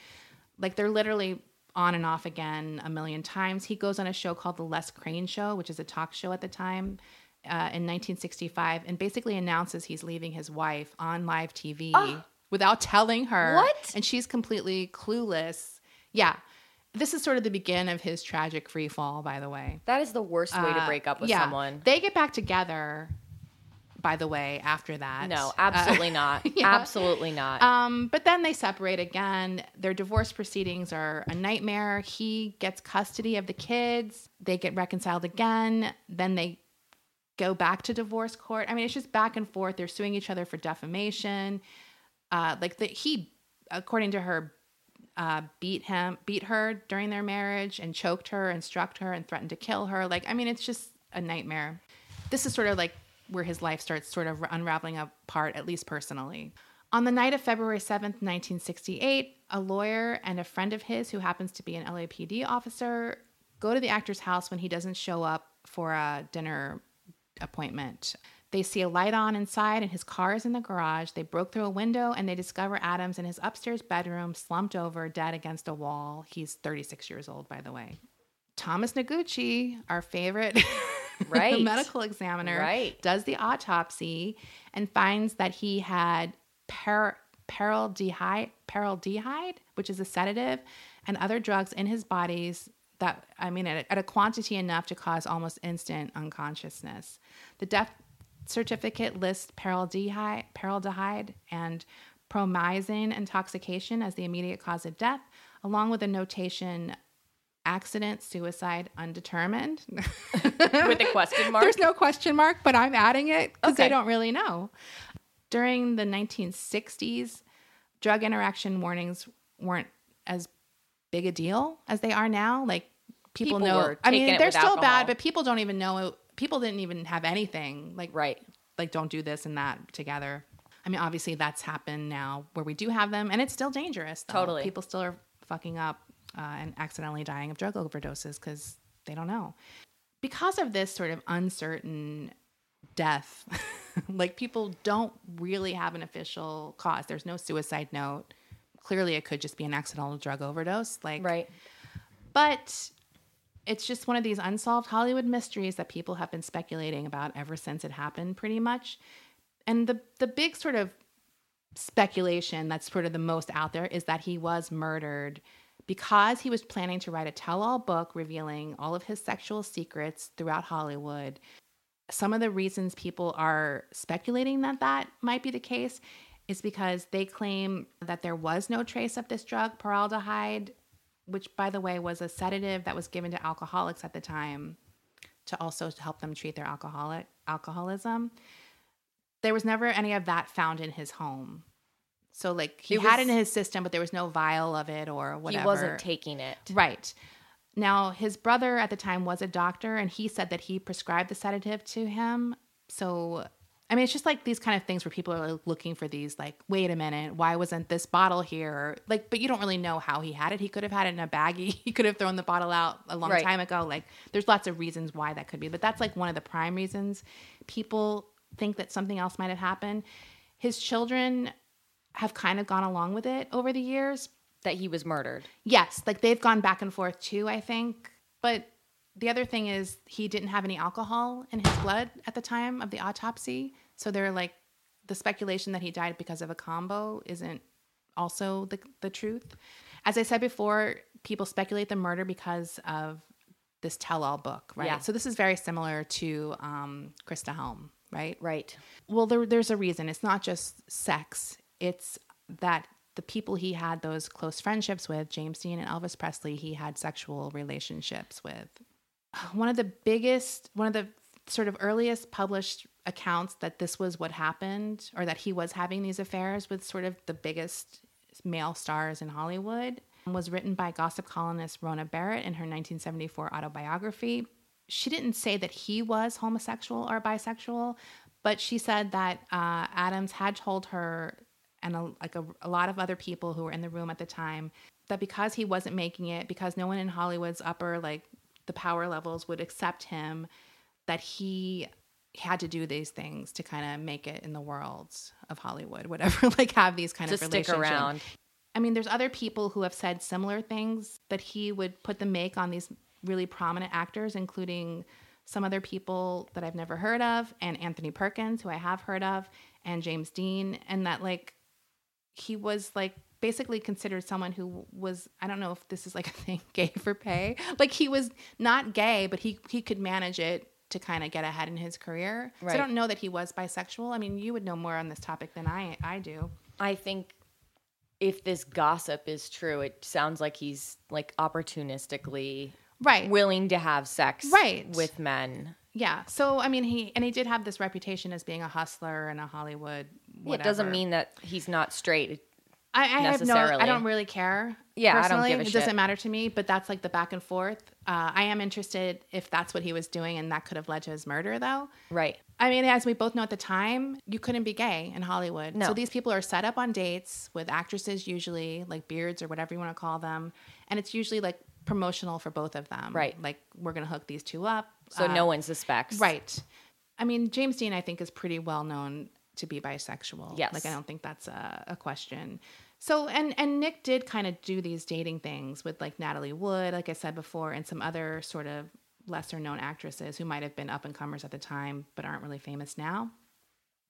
Like, they're literally on and off again a million times. He goes on a show called The Les Crane Show, which is a talk show at the time. uh, in 1965 and basically announces he's leaving his wife on live TV without telling her. What? And she's completely clueless. Yeah. This is sort of the begin of his tragic free fall, by the way. That is the worst way to Uh, break up with yeah. someone. They get back together, by the way, after that. No, Uh, absolutely not. yeah. Absolutely not. Um, but then they separate again. Their divorce proceedings are a nightmare. He gets custody of the kids. They get reconciled again. Then they go back to divorce court. I mean, it's just back and forth. They're suing each other for defamation. Uh, like the, he, according to her, uh, beat him, beat her during their marriage, and choked her, and struck her, and threatened to kill her. Like, I mean, it's just a nightmare. This is sort of like where his life starts sort of unraveling apart, at least personally. On the night of February 7th, 1968, a lawyer and a friend of his who happens to be an LAPD officer go to the actor's house when he doesn't show up for a dinner appointment. They see a light on inside and his car is in the garage. They broke through a window and they discover Adams in his upstairs bedroom, slumped over, dead against a wall. He's 36 years old, by the way. Thomas Noguchi, our favorite Right. medical examiner, Right. does the autopsy and finds that he had paraldehyde, paraldehyde, which is a sedative, and other drugs in his bodies that, I mean, at a, at a quantity enough to cause almost instant unconsciousness. The death certificate lists paraldehyde, paraldehyde and promazine intoxication as the immediate cause of death, along with a notation accident, suicide, undetermined. With a question mark. There's no question mark, but I'm adding it because Okay. they don't really know. During the 1960s, drug interaction warnings weren't as big a deal as they are now. Like people, People know. were I mean, they're still alcohol. bad, but people don't even know. People didn't even have anything. Like Right. like don't do this and that together. I mean, obviously that's happened now where we do have them, and it's still dangerous. Though. Totally. people still are fucking up uh, and accidentally dying of drug overdoses because they don't know. Because of this sort of uncertain death, like people don't really have an official cause. There's no suicide note. Clearly, it could just be an accidental drug overdose. Like, Right. but it's just one of these unsolved Hollywood mysteries that people have been speculating about ever since it happened, pretty much. And the the big sort of speculation that's sort of the most out there is that he was murdered because he was planning to write a tell-all book revealing all of his sexual secrets throughout Hollywood. Some of the reasons people are speculating that that might be the case is because they claim that there was no trace of this drug, paraldehyde, which by the way was a sedative that was given to alcoholics at the time to also help them treat their alcoholic alcoholism. There was never any of that found in his home. So like he It had it in his system, but there was no vial of it or whatever. He wasn't taking it. Right. Now, his brother at the time was a doctor, and he said that he prescribed the sedative to him. So, I mean, it's just like these kind of things where people are looking for these, like, wait a minute, why wasn't this bottle here? Like, but you don't really know how he had it. He could have had it in a baggie. He could have thrown the bottle out a long Right. time ago. Like, there's lots of reasons why that could be, but that's like one of the prime reasons people think that something else might have happened. His children have kind of gone along with it over the years, That he was murdered. Yes, like they've gone back and forth too, I think. But the other thing is he didn't have any alcohol in his blood at the time of the autopsy. So they're like the speculation that he died because of a combo isn't also the the truth. As I said before, people speculate the murder because of this tell-all book, right? Yeah. So this is very similar to um, Christa Helm, right? Right. Well, there, there's a reason. It's not just sex. It's that the people he had those close friendships with, James Dean and Elvis Presley, he had sexual relationships with. One of the biggest, one of the sort of earliest published accounts that this was what happened or that he was having these affairs with sort of the biggest male stars in Hollywood was written by gossip columnist Rona Barrett in her 1974 autobiography. She didn't say that he was homosexual or bisexual, but she said that uh, Adams had told her and a, like a, a lot of other people who were in the room at the time that because he wasn't making it, because no one in Hollywood's upper like the power levels would accept him, that he had to do these things to kind of make it in the world of Hollywood, whatever, like have these kind To of stick relationships. around. I mean, there's other people who have said similar things that he would put the make on these really prominent actors, including some other people that I've never heard of, and Anthony Perkins, who I have heard of, and James Dean, and that like he was like basically considered someone who was I don't know if this is like a thing gay for pay. Like he was not gay, but he he could manage it to kind of get ahead in his career. So I don't know that he was bisexual. I mean, you would know more on this topic than I I do. I think if this gossip is true, it sounds like he's like opportunistically Right. willing to have sex Right. with men. Yeah. So I mean, he and he did have this reputation as being a hustler and a Hollywood. Whatever. It doesn't mean that he's not straight. I, I have no. I don't really care. Yeah, I don't personally. give a It shit. doesn't matter to me. But that's like the back and forth. Uh, I am interested if that's what he was doing, and that could have led to his murder, though. Right. I mean, as we both know at the time, you couldn't be gay in Hollywood. No. So these people are set up on dates with actresses, usually like beards or whatever you want to call them, and it's usually like promotional for both of them. Right. Like we're gonna hook these two up. So Uh, no one suspects. Right. I mean, James Dean, I think, is pretty well known to be bisexual. Yes. Like, I don't think that's a, a question. So, and and Nick did kind of do these dating things with like Natalie Wood, like I said before, and some other sort of lesser known actresses who might have been up and comers at the time but aren't really famous now.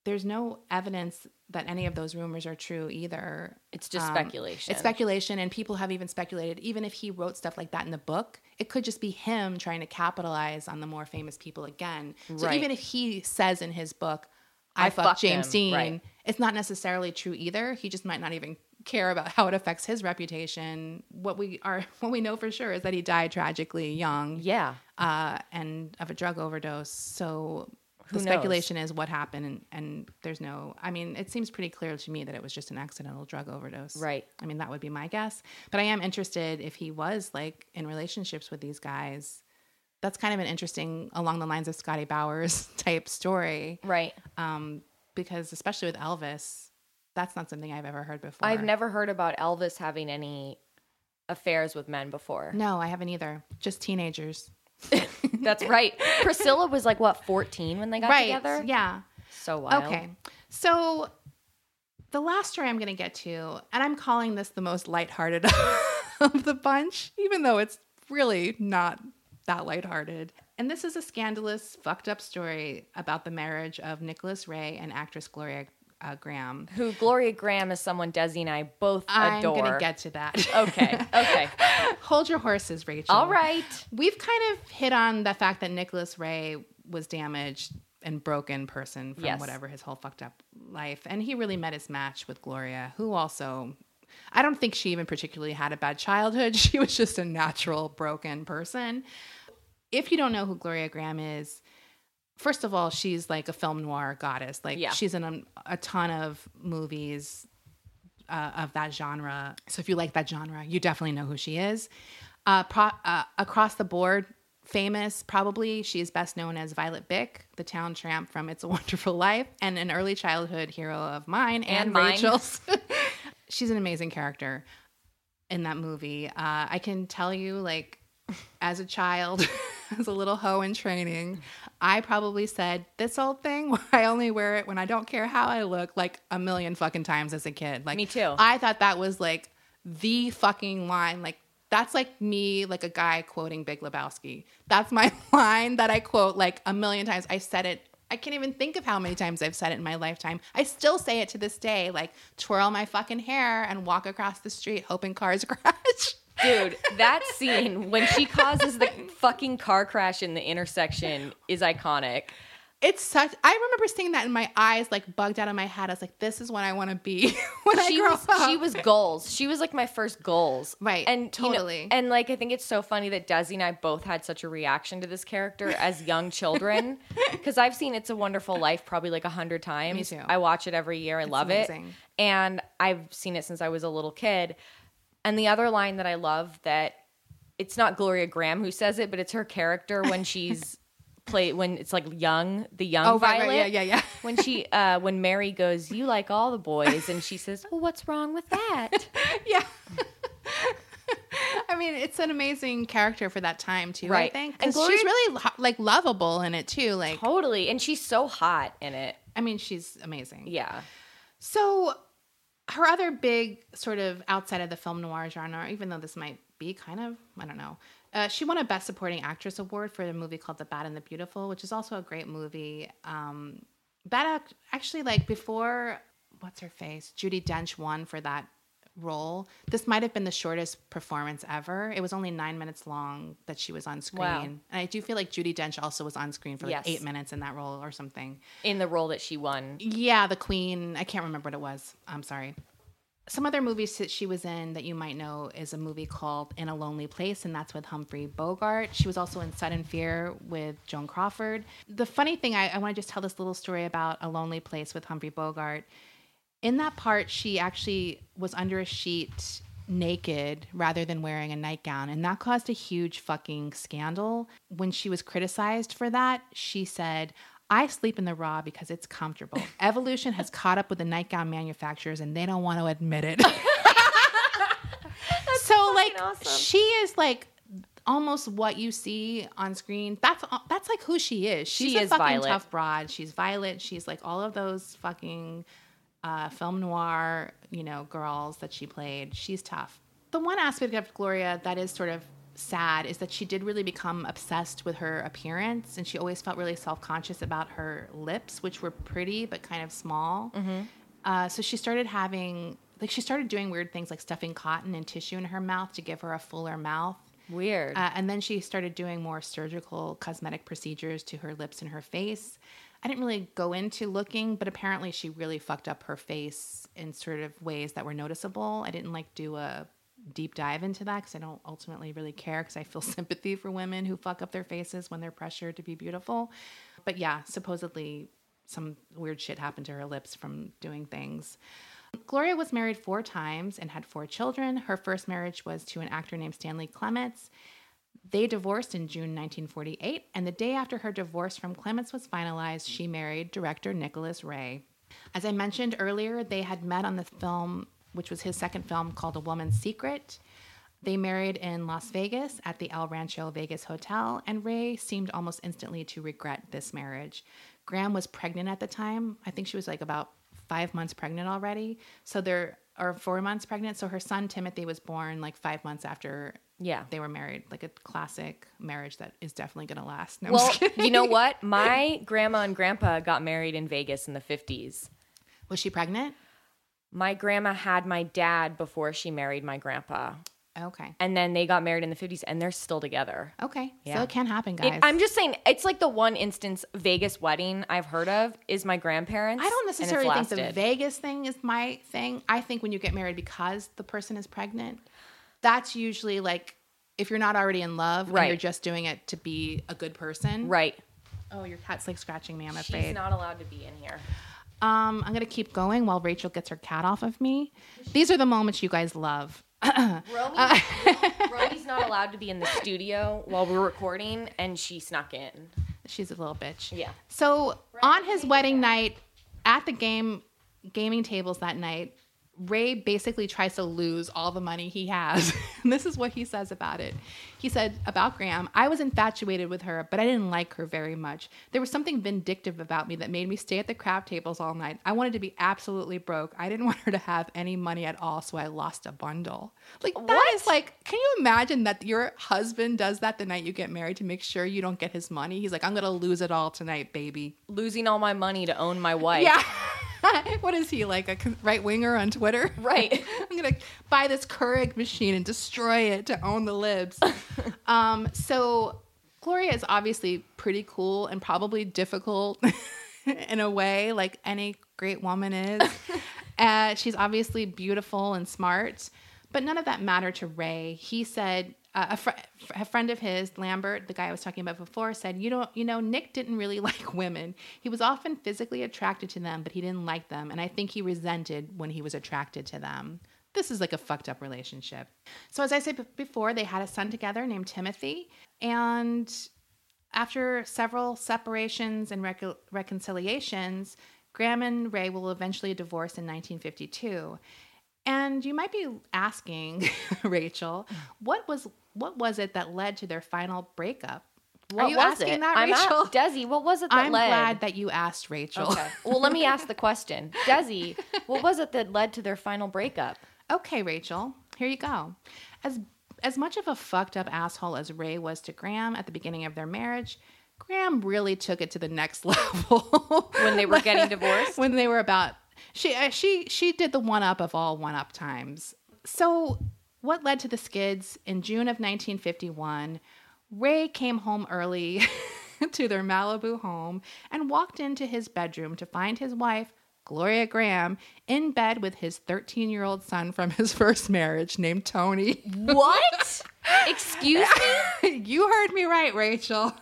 There's no evidence that any of those rumors are true either. It's just Um, speculation. It's speculation, and people have even speculated, even if he wrote stuff like that in the book, it could just be him trying to capitalize on the more famous people again. So even if he says in his book, I, I fucked fucked James him," Dean, right. it's not necessarily true either. He just might not even care about how it affects his reputation. What we are, what we know for sure is that he died tragically young, Yeah. uh, and of a drug overdose. So the Who knows? speculation is what happened, and, and there's no. I mean, it seems pretty clear to me that it was just an accidental drug overdose. Right. I mean, that would be my guess. But I am interested if he was like in relationships with these guys. That's kind of an interesting, along the lines of Scotty Bowers type story, Right. um, because especially with Elvis, that's not something I've ever heard before. I've never heard about Elvis having any affairs with men before. No, I haven't either. Just teenagers. That's right. Priscilla was like what 14 when they got right. together. Yeah. So wild. Okay. So the last story I'm going to get to, and I'm calling this the most lighthearted of the bunch, even though it's really not that lighthearted. And this is a scandalous, fucked up story about the marriage of Nicholas Ray and actress Gloria uh, Grahame. Who Gloria Grahame is someone Desi and I both I'm adore. going to get to that. Okay. Okay. Hold your horses, Rachel. All right. We've kind of hit on the fact that Nicholas Ray was damaged and broken person from Yes. whatever his whole fucked up life. And he really met his match with Gloria, who also I don't think she even particularly had a bad childhood. She was just a natural broken person. If you don't know who Gloria Grahame is, first of all, she's like a film noir goddess. Like Yeah. she's in a, a ton of movies uh, of that genre. So if you like that genre, you definitely know who she is. Uh, pro- uh, across the board, famous probably. She is best known as Violet Bick, the town tramp from It's a Wonderful Life, and an early childhood hero of mine and, And mine. Rachel's. She's an amazing character in that movie. Uh, I can tell you, like, as a child, as a little hoe in training, I probably said this old thing where I only wear it when I don't care how I look, like a million fucking times as a kid. Like Me too. I thought that was like the fucking line. Like that's like me, like a guy quoting Big Lebowski. That's my line that I quote like a million times. I said it. I can't even think of how many times I've said it in my lifetime. I still say it to this day, like twirl my fucking hair and walk across the street hoping cars crash. Dude, that scene when she causes the fucking car crash in the intersection is iconic. It's such. I remember seeing that in my eyes, like bugged out of my head. I was like, "This is what I want to be when I She grow was up." she was goals. She was like my first goals. Right, And you know- totally. and like I think it's so funny that Desi and I both had such a reaction to this character as young children. Because I've seen It's a Wonderful Life probably like a hundred times. Me too. I watch it every year. I love amazing. it. And I've seen it since I was a little kid. And the other line that I love that it's not Gloria Grahame who says it, but it's her character when she's play when it's like young, the young Oh, right, Violet. right, yeah, yeah, yeah. When she uh when Mary goes, You like all the boys, and she says, Well, what's wrong with that? yeah. I mean, it's an amazing character for that time too. Right. I think, And and Gloria- she's really like lovable in it too. Like, totally. And she's so hot in it. I mean, she's amazing. Yeah. So, her other big sort of outside of the film noir genre, even though this might be kind of, I don't know, Uh, she won a Best Supporting Actress award for a movie called The Bad and the Beautiful, which is also a great movie. Um, Bad act- actually, like before, what's her face? Judi Dench won for that role. This might have been the shortest performance ever. It was only nine minutes long that she was on screen. Wow. And I do feel like Judi Dench also was on screen for like Yes. eight minutes in that role or something. in the role that she won. Yeah, the Queen. I can't remember what it was. I'm sorry. Some other movies that she was in that you might know is a movie called In a Lonely Place, and that's with Humphrey Bogart. She was also in Sudden Fear with Joan Crawford. The funny thing, I, I want to just tell this little story about A Lonely Place with Humphrey Bogart. In that part, she actually was under a sheet naked rather than wearing a nightgown. And that caused a huge fucking scandal. When she was criticized for that, she said, I sleep in the raw because it's comfortable. Evolution has caught up with the nightgown manufacturers and they don't want to admit it. so like awesome. she is like almost what you see on screen. That's uh, that's like who she is. She's She a is fucking Violet. tough broad. She's Violet. She's like all of those fucking uh, film noir, you know, girls that she played. She's tough. The one aspect of Gloria that is sort of sad is that she did really become obsessed with her appearance, and she always felt really self conscious about her lips, which were pretty but kind of small. Uh, so she started having, like, she started doing weird things like stuffing cotton and tissue in her mouth to give her a fuller mouth. Weird. Uh, and then she started doing more surgical cosmetic procedures to her lips and her face. I didn't really go into looking, but apparently she really fucked up her face in sort of ways that were noticeable. I didn't like do a deep dive into that because I don't ultimately really care because I feel sympathy for women who fuck up their faces when they're pressured to be beautiful. But yeah, supposedly some weird shit happened to her lips from doing things. Gloria was married four times and had four children. Her first marriage was to an actor named Stanley Clements. They divorced in June 1948, and the day after her divorce from Clements was finalized, she married director Nicholas Ray. As I mentioned earlier, they had met on the film, which was his second film called A Woman's Secret. They married in Las Vegas at the El Rancho Vegas Hotel, and Ray seemed almost instantly to regret this marriage. Grahame was pregnant at the time. I think she was like about five months pregnant already. So there or four months pregnant. So her son Timothy was born like five months after Yeah. they were married. Like a classic marriage that is definitely gonna last. No, well, you know what? My grandma and grandpa got married in Vegas in the 50s. was she pregnant? My grandma had my dad before she married my grandpa. Okay. And then they got married in the 50s and they're still together. Okay. So Yeah. it can happen, It- guys. I'm just saying, it's like the one instance Vegas wedding I've heard of is my grandparents. I don't necessarily think the. Vegas thing is my thing. I think when you get married because the person is pregnant, that's usually like if you're not already in love and Right. you're just doing it to be a good person. Right. Oh, your cat's like scratching me, I'm She's afraid. not allowed to be in here. um, I'm gonna keep going while Rachel gets her cat off of me. These are the moments you guys love. Romy, Romy's not allowed to be in the studio while we're recording, and she snuck in. She's a little bitch. Yeah. So on his wedding night, at the game gaming tables that night, Ray basically tries to lose all the money he has. and this is what he says about it. He said about Grahame, I was infatuated with her, but I didn't like her very much. There was something vindictive about me that made me stay at the crab tables all night. I wanted to be absolutely broke. I didn't want her to have any money at all, so I lost a bundle. Like that is like, can you imagine that your husband does that the night you get married to make sure you don't get his money? He's like, I'm gonna lose it all tonight, baby. Losing all my money to own my wife. Yeah. what is he like a right winger on Twitter? Right. I'm gonna buy this Keurig machine and destroy it to own the libs. um, so Gloria is obviously pretty cool and probably difficult in a way, like any great woman is. uh, she's obviously beautiful and smart, but none of that mattered to Ray. He said. Uh, a, fr- a friend of his, Lambert, the guy I was talking about before, said, "You don't, you know, Nick didn't really like women. He was often physically attracted to them, but he didn't like them, and I think he resented when he was attracted to them. This is like a fucked up relationship." So, as I said before, they had a son together named Timothy, and after several separations and recon- reconciliations, Grahame and Ray will eventually divorce in 1952. And you might be asking, Rachel, what was what was it that led to their final breakup? What Are you asking it? that, I'm Rachel? at- Desi, what was it that led I'm led? glad that you asked, Rachel. Okay. Well, let me ask the question. Desi, what was it that led to their final breakup? Okay, Rachel, here you go. As as much of a fucked up asshole as Ray was to Grahame at the beginning of their marriage, Grahame really took it to the next level When they were getting divorced? when they were about she uh, she she did the one up of all one up times. So what led to the skids in June of 1951? Ray came home early to their Malibu home and walked into his bedroom to find his wife Gloria Grahame in bed with his 13 year old son from his first marriage named Tony. What? Excuse me? you heard me right, Rachel.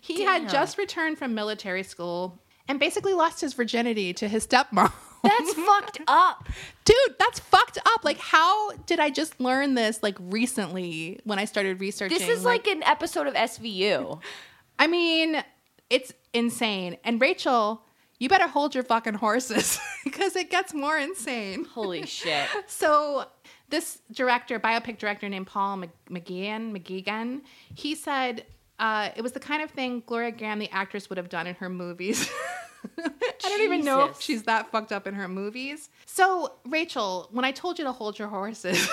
he had just returned from military school and basically lost his virginity to his stepmom. That's fucked up. Dude, that's fucked up. Like, how did I just learn this like recently when I started researching? This is like an episode of SVU. I mean, it's insane. And Rachel, you better hold your fucking horses because it gets more insane. Holy shit. So this director, biopic director named Paul Mc- McGeehan, McGeegan, he said uh, it was the kind of thing Gloria Grahame, the actress, would have done in her movies. I don't even know if she's that fucked up in her movies. So Rachel, when I told you to hold your horses,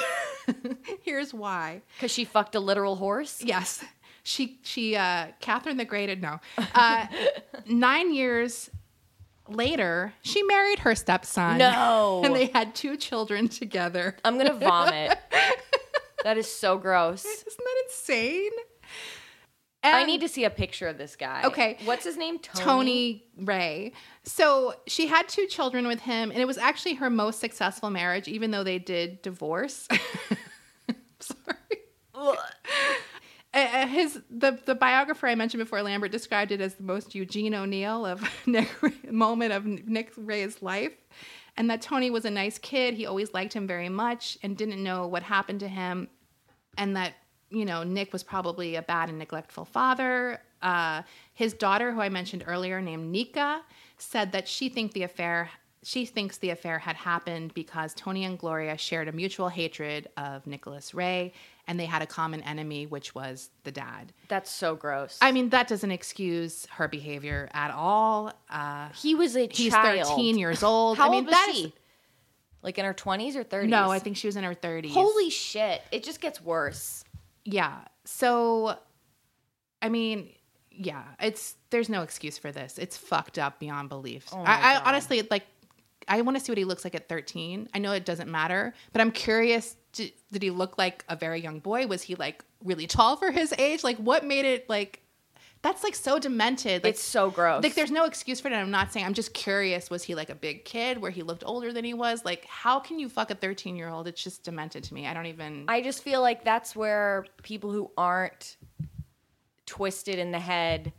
here's why. Because she fucked a literal horse? Yes. She she uh Catherine the Great no. Uh nine years later, she married her stepson. No. And they had two children together. I'm going to vomit. that is so gross. Isn't that insane? I need to see a picture of this guy. Okay. What's his name? Tony. Tony Ray. So she had two children with him, and it was actually her most successful marriage, even though they did divorce. Sorry. Uh, his the the biographer I mentioned before, Lambert, described it as the most Eugene O'Neill of Nick moment of Nick Ray's life, and that Tony was a nice kid. He always liked him very much and didn't know what happened to him, and that you know Nick was probably a bad and neglectful father. Uh, his daughter, who I mentioned earlier, named Nicca, said that she think the affair she thinks the affair had happened because Tony and Gloria shared a mutual hatred of Nicholas Ray, and they had a common enemy, which was the dad. That's so gross. I mean, that doesn't excuse her behavior at all. Uh, he was a he's child. 13 years old. How I mean, old was that she? is- Like in her 20s or 30s? no, I think she was in her 30s. Holy shit. It just gets worse. Yeah. So, I mean, yeah, it's there's no excuse for this. It's fucked up beyond belief. Oh I, I honestly like. I want to see what he looks like at 13. I know it doesn't matter, but I'm curious. Did, did he look like a very young boy? Was he like really tall for his age? Like, what made it like? That's like so demented. Like, It's so gross. Like, there's no excuse for it. I'm not saying. I'm just curious. Was he like a big kid where he looked older than he was? Like, how can you fuck a 13 year old? It's just demented to me. I don't even. I just feel like that's where people who aren't twisted in the head,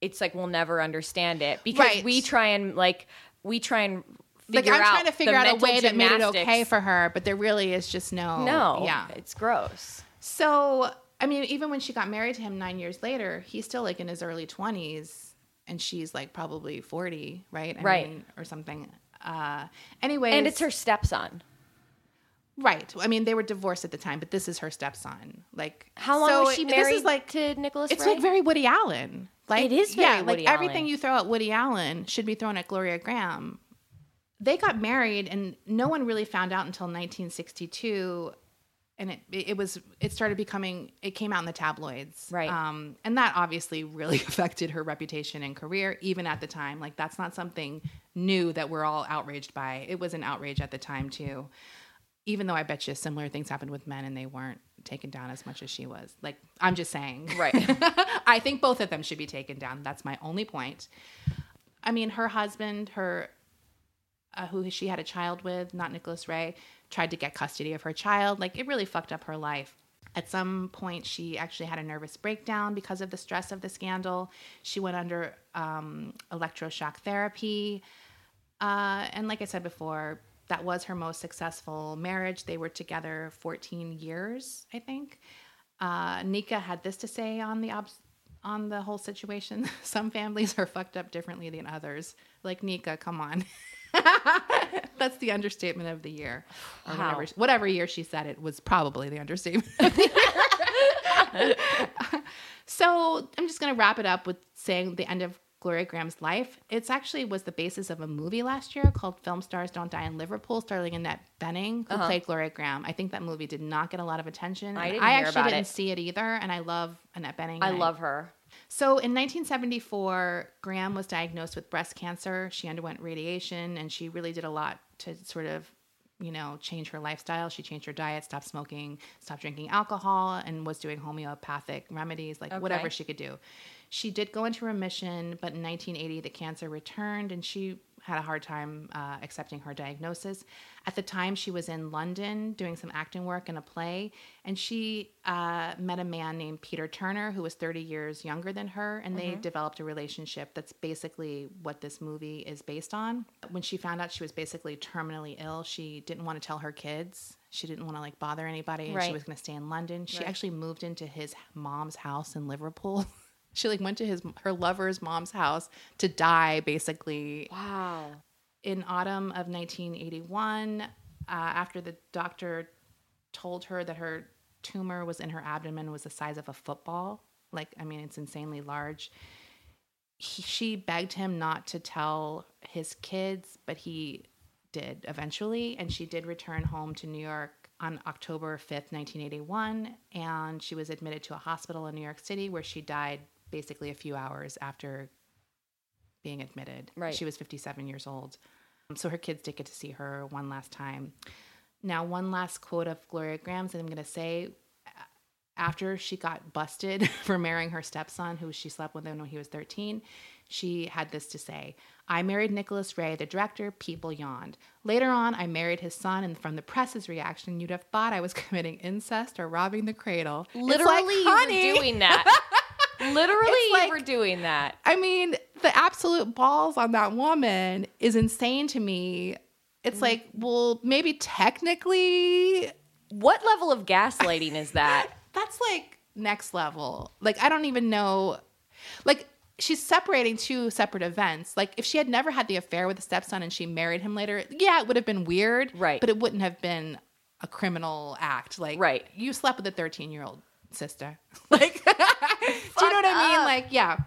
it's like we'll never understand it because Right. we try and like we try and like I'm trying to figure out a way that made it okay for her, but there really is just no. No, Yeah. it's gross. So I mean, even when she got married to him nine years later, he's still like in his early twenties, and she's like probably forty, right? I Right. mean, or something. Uh, anyways, And it's her stepson. right. I mean, they were divorced at the time, but this is her stepson. Like, How long so was she this married is like to Nicholas It's Ray? like very Woody Allen. Like It is very yeah, Woody like everything you throw at Woody Allen should be thrown at Gloria Grahame. They got married, and no one really found out until 1962, and it it was it started becoming it came out in the tabloids, Right. Um, and that obviously really affected her reputation and career, even at the time. Like that's not something new that we're all outraged by. It was an outrage at the time too even though I bet you similar things happened with men and they weren't taken down as much as she was. Like, I'm just saying. Right. I think both of them should be taken down. That's my only point. I mean, her husband, her, uh, who she had a child with, not Nicholas Ray, tried to get custody of her child. Like, it really fucked up her life. At some point, she actually had a nervous breakdown because of the stress of the scandal. She went under um, electroshock therapy. Uh, and like I said before, that was her most successful marriage. They were together 14 years, I think. Uh, Nicca had this to say on the obs- on the whole situation. Some families are fucked up differently than others. Like Nicca, come on. That's the understatement of the year. Or Wow. whatever, whatever year she said it was probably the understatement. so I'm just going to wrap it up with saying the end of Gloria Grahame's life. It's actually was the basis of a movie last year called Film Stars Don't Die in Liverpool, starring Annette Bening, who played Gloria Grahame. I think that movie did not get a lot of attention. Uh-huh. I didn't I actually didn't it. see it either, and I love Annette Bening. I love her. So in 1974, Grahame was diagnosed with breast cancer. She underwent radiation and she really did a lot to sort of, you know, change her lifestyle. She changed her diet, stopped smoking, stopped drinking alcohol, and was doing homeopathic remedies, like whatever she could do. She did go into remission, but in 1980, the cancer returned and she had a hard time uh, accepting her diagnosis. At the time, she was in London doing some acting work in a play, and she uh, met a man named Peter Turner, who was 30 years younger than her, and they developed a relationship that's basically what this movie is based on. When she found out she was basically terminally ill, she didn't want to tell her kids. She didn't want to like bother anybody, and she was going to stay in London. She actually moved into his mom's house in Liverpool. she like went to his her lover's mom's house to die basically Wow. in autumn of 1981 uh, after the doctor told her that her tumor was in her abdomen was the size of a football like i mean it's insanely large he, she begged him not to tell his kids but he did eventually and she did return home to new york on october 5th 1981 and she was admitted to a hospital in new york city where she died basically a few hours after being admitted Right. she was 57 years old so her kids did get to see her one last time. Now, one last quote of Gloria Grahame's that I'm going to say. Uh, after she got busted for marrying her stepson, who she slept with when he was 13, she had this to say I married Nicholas Ray, the director. People yawned. Later on, I married his son, and from the press's reaction, you'd have thought I was committing incest or robbing the cradle. It's like, Literally, you were doing that. Literally, you like- were doing that. I mean, the absolute balls on that woman is insane to me. It's Mm. like, well, maybe technically What level of gaslighting is that? that's like next level. Like, I don't even know. Like, she's separating two separate events. Like, if she had never had the affair with the stepson and she married him later, yeah, it would have been weird. Right. But it wouldn't have been a criminal act. Like, Right. you slept with a 13 year old sister. Like, do you know what I mean? Like, yeah.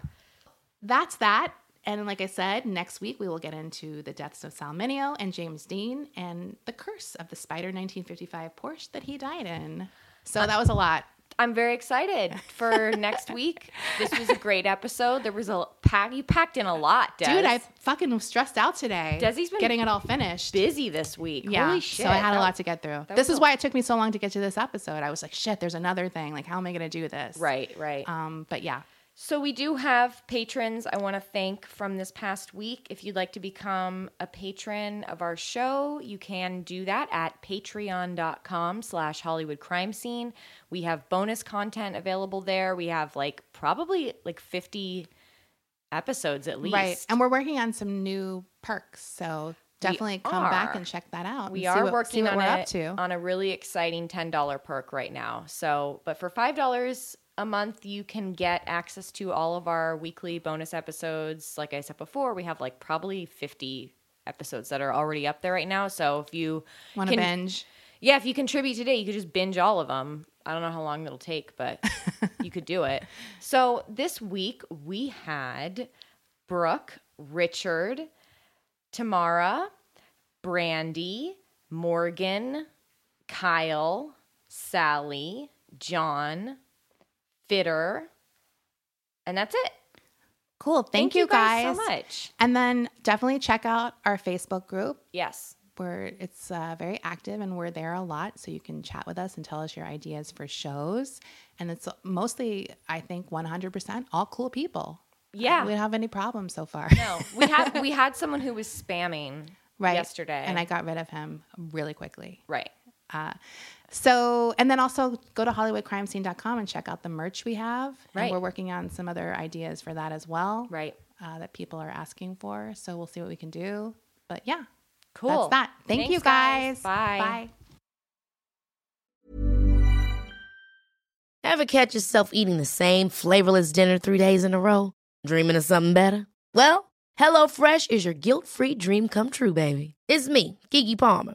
That's that. And like I said, next week we will get into the deaths of Sal Mineo and James Dean and the curse of the Spider 1955 Porsche that he died in. So that was a lot. I'm very excited for next week. This was a great episode. There was a pack. You packed in a lot, Des. Dude, I fucking was stressed out today. Desi's been getting it all finished. busy this week. Yeah, Holy shit! so I had a lot to get through. This is a- why it took me so long to get to this episode. I was like, shit, there's another thing. Like, how am I going to do this? Right, right. Um, but yeah, So we do have patrons I want to thank from this past week. If you'd like to become a patron of our show, you can do that at patreon.com slash Hollywood Crime Scene. We have bonus content available there. We have like probably like 50 episodes at least. right. And we're working on some new perks. So definitely come back and check that out. we are what- working on a, up to. on a really exciting $10 perk right now. So, but for $5 a month, you can get access to all of our weekly bonus episodes. Like I said before, we have like probably 50 episodes that are already up there right now. So if you Want to binge? yeah, if you contribute today, you could just binge all of them. I don't know how long it'll take, but you could do it. So this week we had Brooke, Richard, Tamara, Brandy, Morgan, Kyle, Sally, John, Fitter, and that's it. Cool. Thank, you guys. so much. And then definitely check out our Facebook group Yes. where it's uh, very active and we're there a lot. So you can chat with us and tell us your ideas for shows. And it's mostly, I think, 100% all cool people. Yeah. We don't have any problems so far. No, we had we had someone who was spamming right. yesterday, And I got rid of him really quickly. right. Uh, so, and then also go to HollywoodCrimeScene.com and check out the merch we have. Right. And we're working on some other ideas for that as well. Right. Uh, that people are asking for. So we'll see what we can do. But yeah. Cool. That's that. Thank Thanks, you guys. guys. Bye. Bye. Ever catch yourself eating the same flavorless dinner three days in a row? Dreaming of something better? Well, HelloFresh is your guilt-free dream come true, baby. It's me, Keke Palmer.